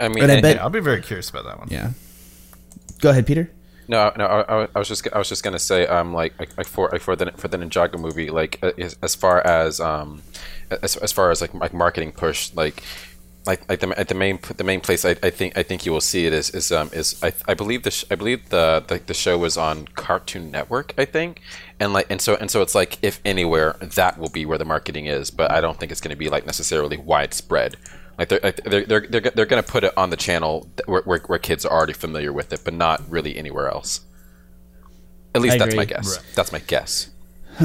I mean, But I bet, yeah, I'll be very curious about that one. Yeah. Go ahead, Peter. No, no, I, I- I was just, I was just gonna say, um, like, like, like for, like for the for the Ninjago movie, like, as, as far as, um, as, as far as like, like marketing push, like, like, like the, at the main, the main place, I, I think, I think you will see it is, is, um, is, I, I believe the, sh- I believe the, the, the show was on Cartoon Network, I think, and like, and so, and so, it's like, if anywhere, that will be where the marketing is, but I don't think it's gonna be like necessarily widespread. Like they're, they're, they're, they're, they're going to put it on the channel where, where, where kids are already familiar with it, but not really anywhere else. At least I that's my agree. guess. That's my guess.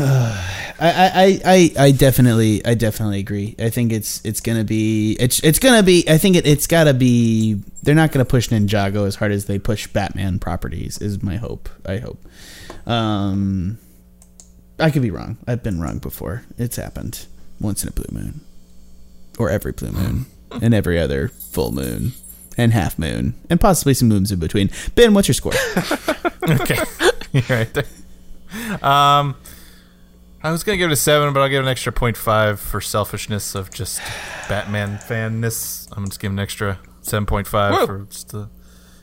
I, I, I, I definitely I definitely agree. I think it's it's gonna be it's it's gonna be I think it, it's gotta be they're not gonna push Ninjago as hard as they push Batman properties is my hope. I hope. Um I could be wrong. I've been wrong before. It's happened once in a blue moon. Or every blue moon. and every other full moon. And half moon. And possibly some moons in between. Ben, what's your score? okay, You're right there. Um, I was gonna give it a seven, but I'll give it an extra 0.5 for selfishness of just Batman fanness. I'm just giving an extra seven point five for just the.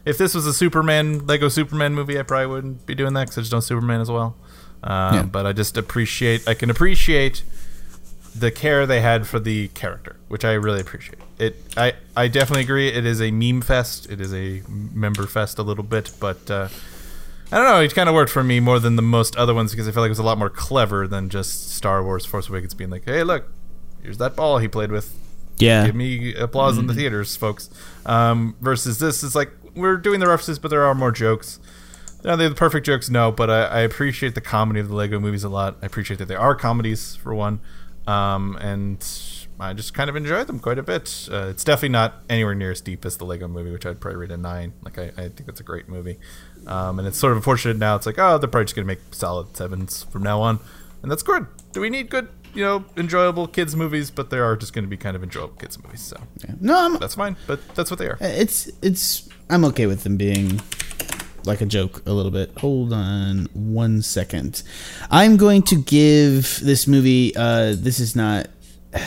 If this was a Superman Lego Superman movie, I probably wouldn't be doing that because I just don't Superman as well. Um, Yeah. But I just appreciate. I can appreciate the care they had for the character, which I really appreciate. It, I, I definitely agree. It is a meme fest. It is a member fest a little bit, but uh, I don't know. It kind of worked for me more than the most other ones because I felt like it was a lot more clever than just Star Wars: Force Awakens being like, "Hey, look, here's that ball he played with. Yeah. Give me applause in the theaters, folks." Um, versus this is like we're doing the references, but there are more jokes. Are they the perfect jokes? No, but I, I appreciate the comedy of the Lego movies a lot. I appreciate that they are comedies for one, um, and I just kind of enjoy them quite a bit. Uh, it's definitely not anywhere near as deep as the Lego movie, which I'd probably rate a nine. Like I, I think that's a great movie, um, and it's sort of unfortunate now. It's like oh, they're probably just gonna make solid sevens from now on, and that's good. Do we need good, you know, enjoyable kids movies? But they are just going to be kind of enjoyable kids movies, so No, I'm that's fine. But that's what they are. it's it's I'm okay with them being like a joke a little bit. Hold on one second. I'm going to give this movie uh this is not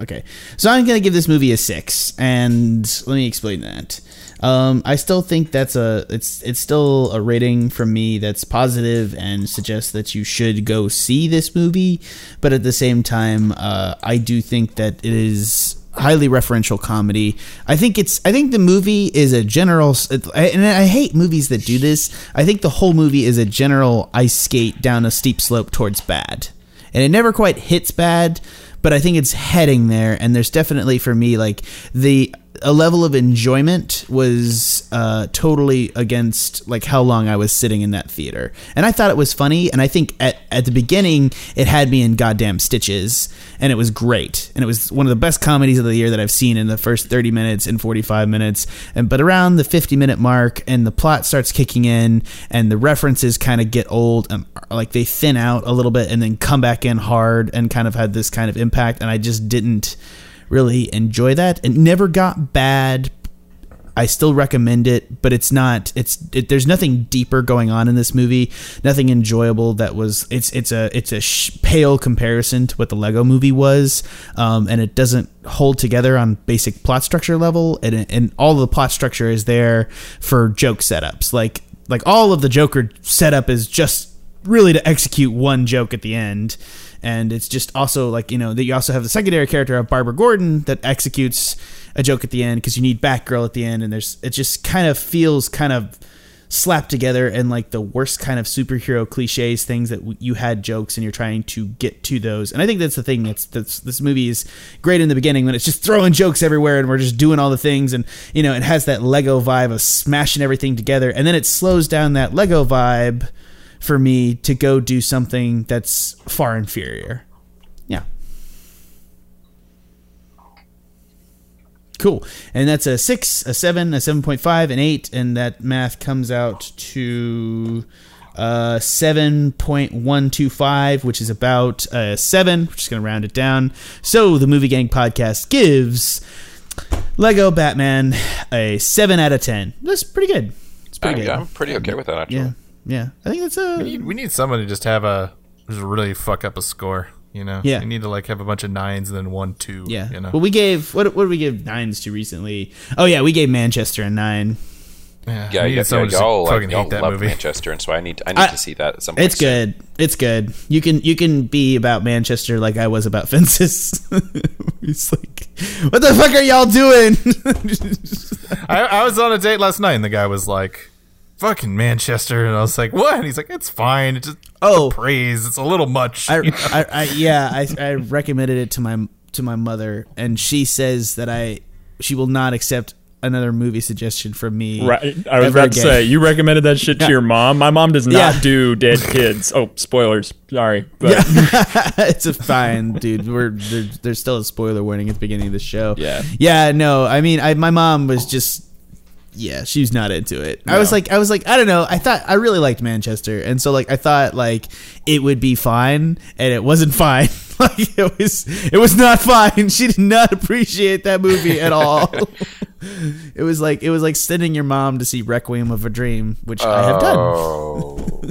Okay. So I'm going to give this movie a 6 and let me explain that. Um, I still think that's a it's it's still a rating from me that's positive and suggests that you should go see this movie, but at the same time, uh, I do think that it is highly referential comedy. I think it's I think the movie is a general and I hate movies that do this. I think the whole movie is a general ice skate down a steep slope towards bad. And it never quite hits bad, but I think it's heading there and there's definitely for me like the a level of enjoyment was uh, totally against like how long I was sitting in that theater, and I thought it was funny. And I think at at the beginning it had me in goddamn stitches, and it was great, and it was one of the best comedies of the year that I've seen in the first thirty minutes and forty five minutes. And but around the fifty minute mark, and the plot starts kicking in, and the references kind of get old, and like they thin out a little bit, and then come back in hard, and kind of had this kind of impact, and I just didn't really enjoy that. It never got bad. I still recommend it, but it's not. It's it, there's nothing deeper going on in this movie. Nothing enjoyable that was. It's it's a it's a sh- pale comparison to what the Lego Movie was, um, and it doesn't hold together on basic plot structure level. And and all the plot structure is there for joke setups. Like like all of the Joker setup is just really to execute one joke at the end and it's just also like you know that you also have the secondary character of Barbara Gordon that executes a joke at the end because you need Batgirl at the end, and there's it just kind of feels kind of slapped together and like the worst kind of superhero cliches things that w- you had jokes and you're trying to get to those. And i think that's the thing that's, that's this movie is great in the beginning when it's just throwing jokes everywhere and we're just doing all the things and you know it has that lego vibe of smashing everything together. And then it slows down that lego vibe for me to go do something that's far inferior yeah Cool. And that's a six, a seven, a seven point five, an eight, and that math comes out to uh, seven point one two five, which is about a seven. We're just gonna round it down. So the Movie Gang podcast gives Lego Batman a seven out of ten. That's pretty good. It's pretty I'm, good. I'm pretty okay with that actually. Yeah, yeah. I think that's a We need, we need someone to just have a just really fuck up a score. You know, Yeah. You need to like have a bunch of nines and then one, two. yeah. you know. Well, we gave what? What did we give nines to recently? Oh yeah, we gave Manchester a nine. yeah, Yeah, we yeah, someone yeah, y'all, like, y'all hate that love movie. Manchester, and so I need I need I- to see that at some point. It's soon. good. It's good. You can you can be about Manchester like I was about fences. it's like, what the fuck are y'all doing? I, I was on a date last night and the guy was like, "Fucking Manchester," and I was like, "What?" And he's like, "It's fine. It's just Oh. praise. It's a little much." I, you know? I, I yeah, I, I recommended it to my to my mother, and she says that I she will not accept another movie suggestion from me. Right. I was ever about to say, you recommended that shit to your mom. My mom does not Yeah. do dead kids. Oh, spoilers. Sorry. But it's a fine, dude. We're there, there's still a spoiler warning at the beginning of the show. Yeah. yeah. No, I mean, I my mom was just, yeah, she's not into it. I was like, I was like, I don't know. I thought I really liked Manchester, and so like I thought like it would be fine, and it wasn't fine. like it was, it was not fine. She did not appreciate that movie at all. it was like it was like sending your mom to see Requiem of a Dream, which I have done. Oh,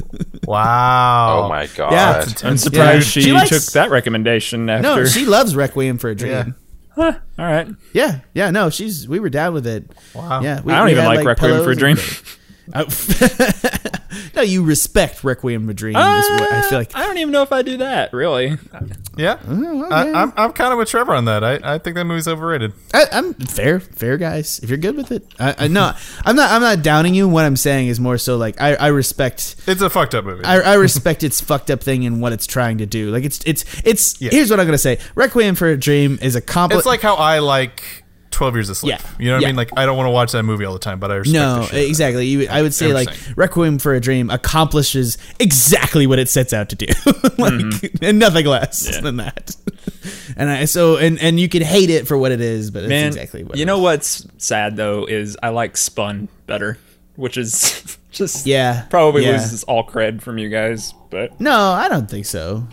wow. oh my god! Yeah. I'm surprised Yeah. she, She likes- took that recommendation after. No, she loves Requiem for a Dream. Yeah. All right. Yeah, yeah, no, she's we were down with it. Wow. Yeah, we, I don't we even had, like, Requiem for a pillows Dream. And- Oh, uh, no, you respect Requiem for a Dream. is what I uh, feel like. I don't even know if I do that, really. Yeah, I, I'm I'm kind of with Trevor on that. I, I think that movie's overrated. I, I'm fair, fair guys. If you're good with it, I, I no, I'm not. I'm not downing you. What I'm saying is more so like I, I respect. It's a fucked up movie. I, I respect its fucked up thing and what it's trying to do. Like it's it's it's. Yeah. Here's what I'm gonna say. Requiem for a Dream is a complex. it's like how I like Twelve Years a Slave. Yeah. You know what Yeah. I mean? Like I don't want to watch that movie all the time, but I respect No, the shit out of it. exactly. You, I would say like Requiem for a Dream accomplishes exactly what it sets out to do, like, mm-hmm. and nothing less Yeah. than that. and I so and and you can hate it for what it is, but it's Man, exactly what you it know is. what's sad though is I like Spun better, which is just Yeah, probably yeah. loses all cred from you guys. But No, I don't think so.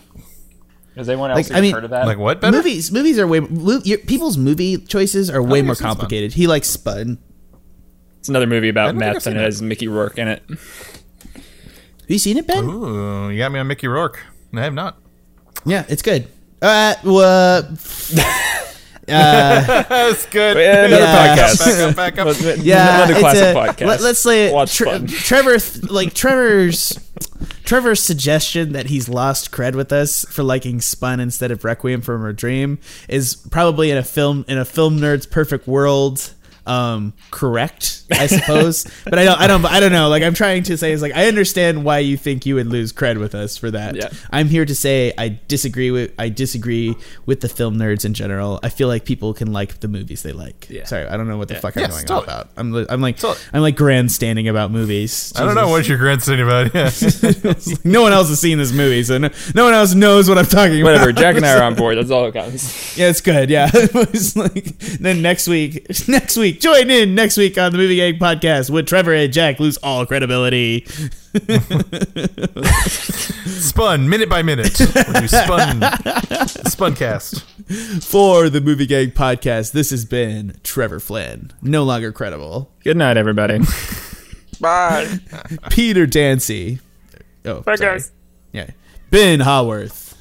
Has anyone else Like, even I mean- heard of that? Like what? Better? Movies, movies are way mo- your, people's movie choices are way more I've Spun. complicated. He likes Spud. It's another movie about don't think I've meth and it has Mickey Rourke in it. Have you seen it, Ben? Ooh, you got me on Mickey Rourke. I have not. Yeah, it's good. Uh, well, That's good. Another Yeah. podcast. Back up, back up. yeah, another it's classic a- podcast. Let, us say Watch Tre- Trevor, like Trevor's, Trevor's suggestion that he's lost cred with us for liking Spun instead of Requiem from a Dream is probably in a film in a film nerd's perfect world. Um, correct, I suppose, but I don't, I don't, I don't know. Like I'm trying to say is like I understand why you think you would lose cred with us for that. Yeah. I'm here to say I disagree with I disagree with the film nerds in general. I feel like people can like the movies they like. Yeah. Sorry, I don't know what the fuck I'm Yes, going on about. I'm I'm like Totally. I'm like grandstanding about movies. I don't know what you're grandstanding about. Yeah. Jesus. no one else has seen this movie, so no, no one else knows what I'm talking about. Whatever. Jack and I are on board. That's all that counts. Yeah, it's good. Yeah. It's like- then next week, next week, join in next week on the Movie Gang podcast with Trevor and Jack lose all credibility. spun minute by minute. When you spun, spuncast. For the Movie Gang podcast, this has been Trevor Flynn, no longer credible. Good night, everybody. Bye. Peter Dancy. Oh, Bye, sorry. guys. Yeah. Ben Haworth.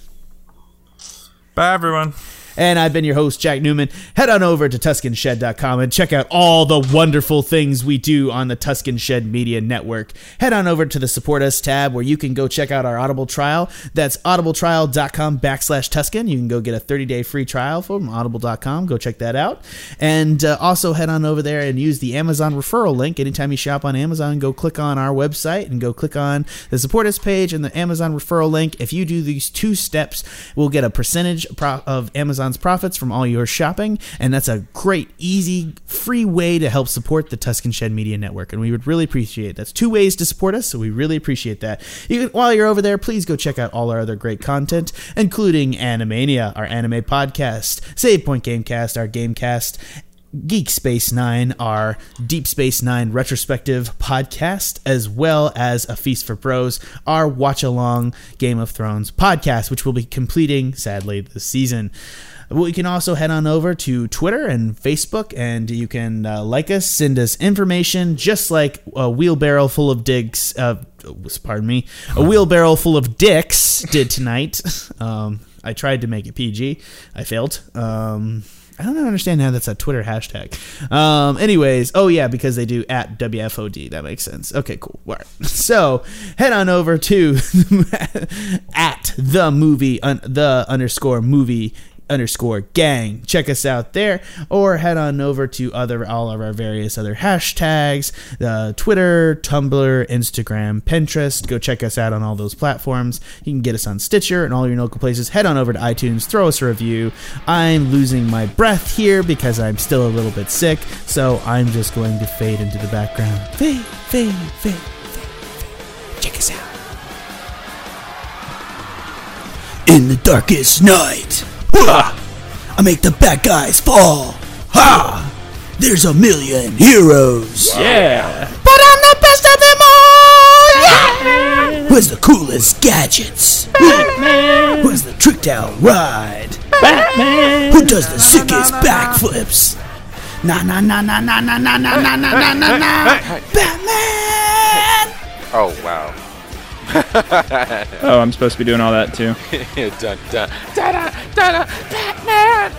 Bye, everyone. And I've been your host, Jack Newman. Head on over to tsucanshed.com and check out all the wonderful things we do on the Tsucan Shed Media Network. Head on over to the Support Us tab where you can go check out our Audible trial. That's audibletrial.com backslash Tsucan. You can go get a 30 day free trial from audible.com. Go check that out. And uh, also head on over there and use the Amazon referral link. Anytime you shop on Amazon, go click on our website and go click on the Support Us page and the Amazon referral link. If you do these two steps, we'll get a percentage of of Amazon's profits from all your shopping. And that's a great, easy, free way to help support the Tsucan Shed Media Network. And we would really appreciate it. That's two ways to support us. So we really appreciate that. You can, while you're over there, please go check out all our other great content, including Animania, our anime podcast, Save Point Gamecast, our gamecast, Geek Space Nine, our Deep Space Nine retrospective podcast, as well as A Feast for Bros, our watch along Game of Thrones podcast, which we'll be completing sadly this season. Well, you can also head on over to Twitter and Facebook, and you can uh, like us, send us information, just like a wheelbarrow full of dicks. Uh, pardon me, a wheelbarrow full of dicks did tonight. Um, I tried to make it PG. I failed. Um, I don't understand how that's a Twitter hashtag. Um, anyways, oh yeah, because they do at WFOD. That makes sense. Okay, cool. All right. So head on over to at the movie un, the underscore movie underscore gang. Check us out there, or head on over to other all of our various other hashtags: uh, Twitter, Tumblr, Instagram, Pinterest. Go check us out on all those platforms. You can get us on Stitcher and all your local places. Head on over to iTunes, throw us a review. I'm losing my breath here because I'm still a little bit sick, so I'm just going to fade into the background. Fade, fade, fade, fade, fade. Check us out. In the darkest night, ha! I make the bad guys fall. Ha! There's a million heroes, Yeah. but I'm the best of them all. Yeah! Who has the coolest gadgets? Batman. Who has the tricked out ride? Batman. Who does the sickest backflips? Na na na na na na na na na na na na na. Batman. Oh wow. Oh, I'm supposed to be doing all that too. dun, dun, Batman.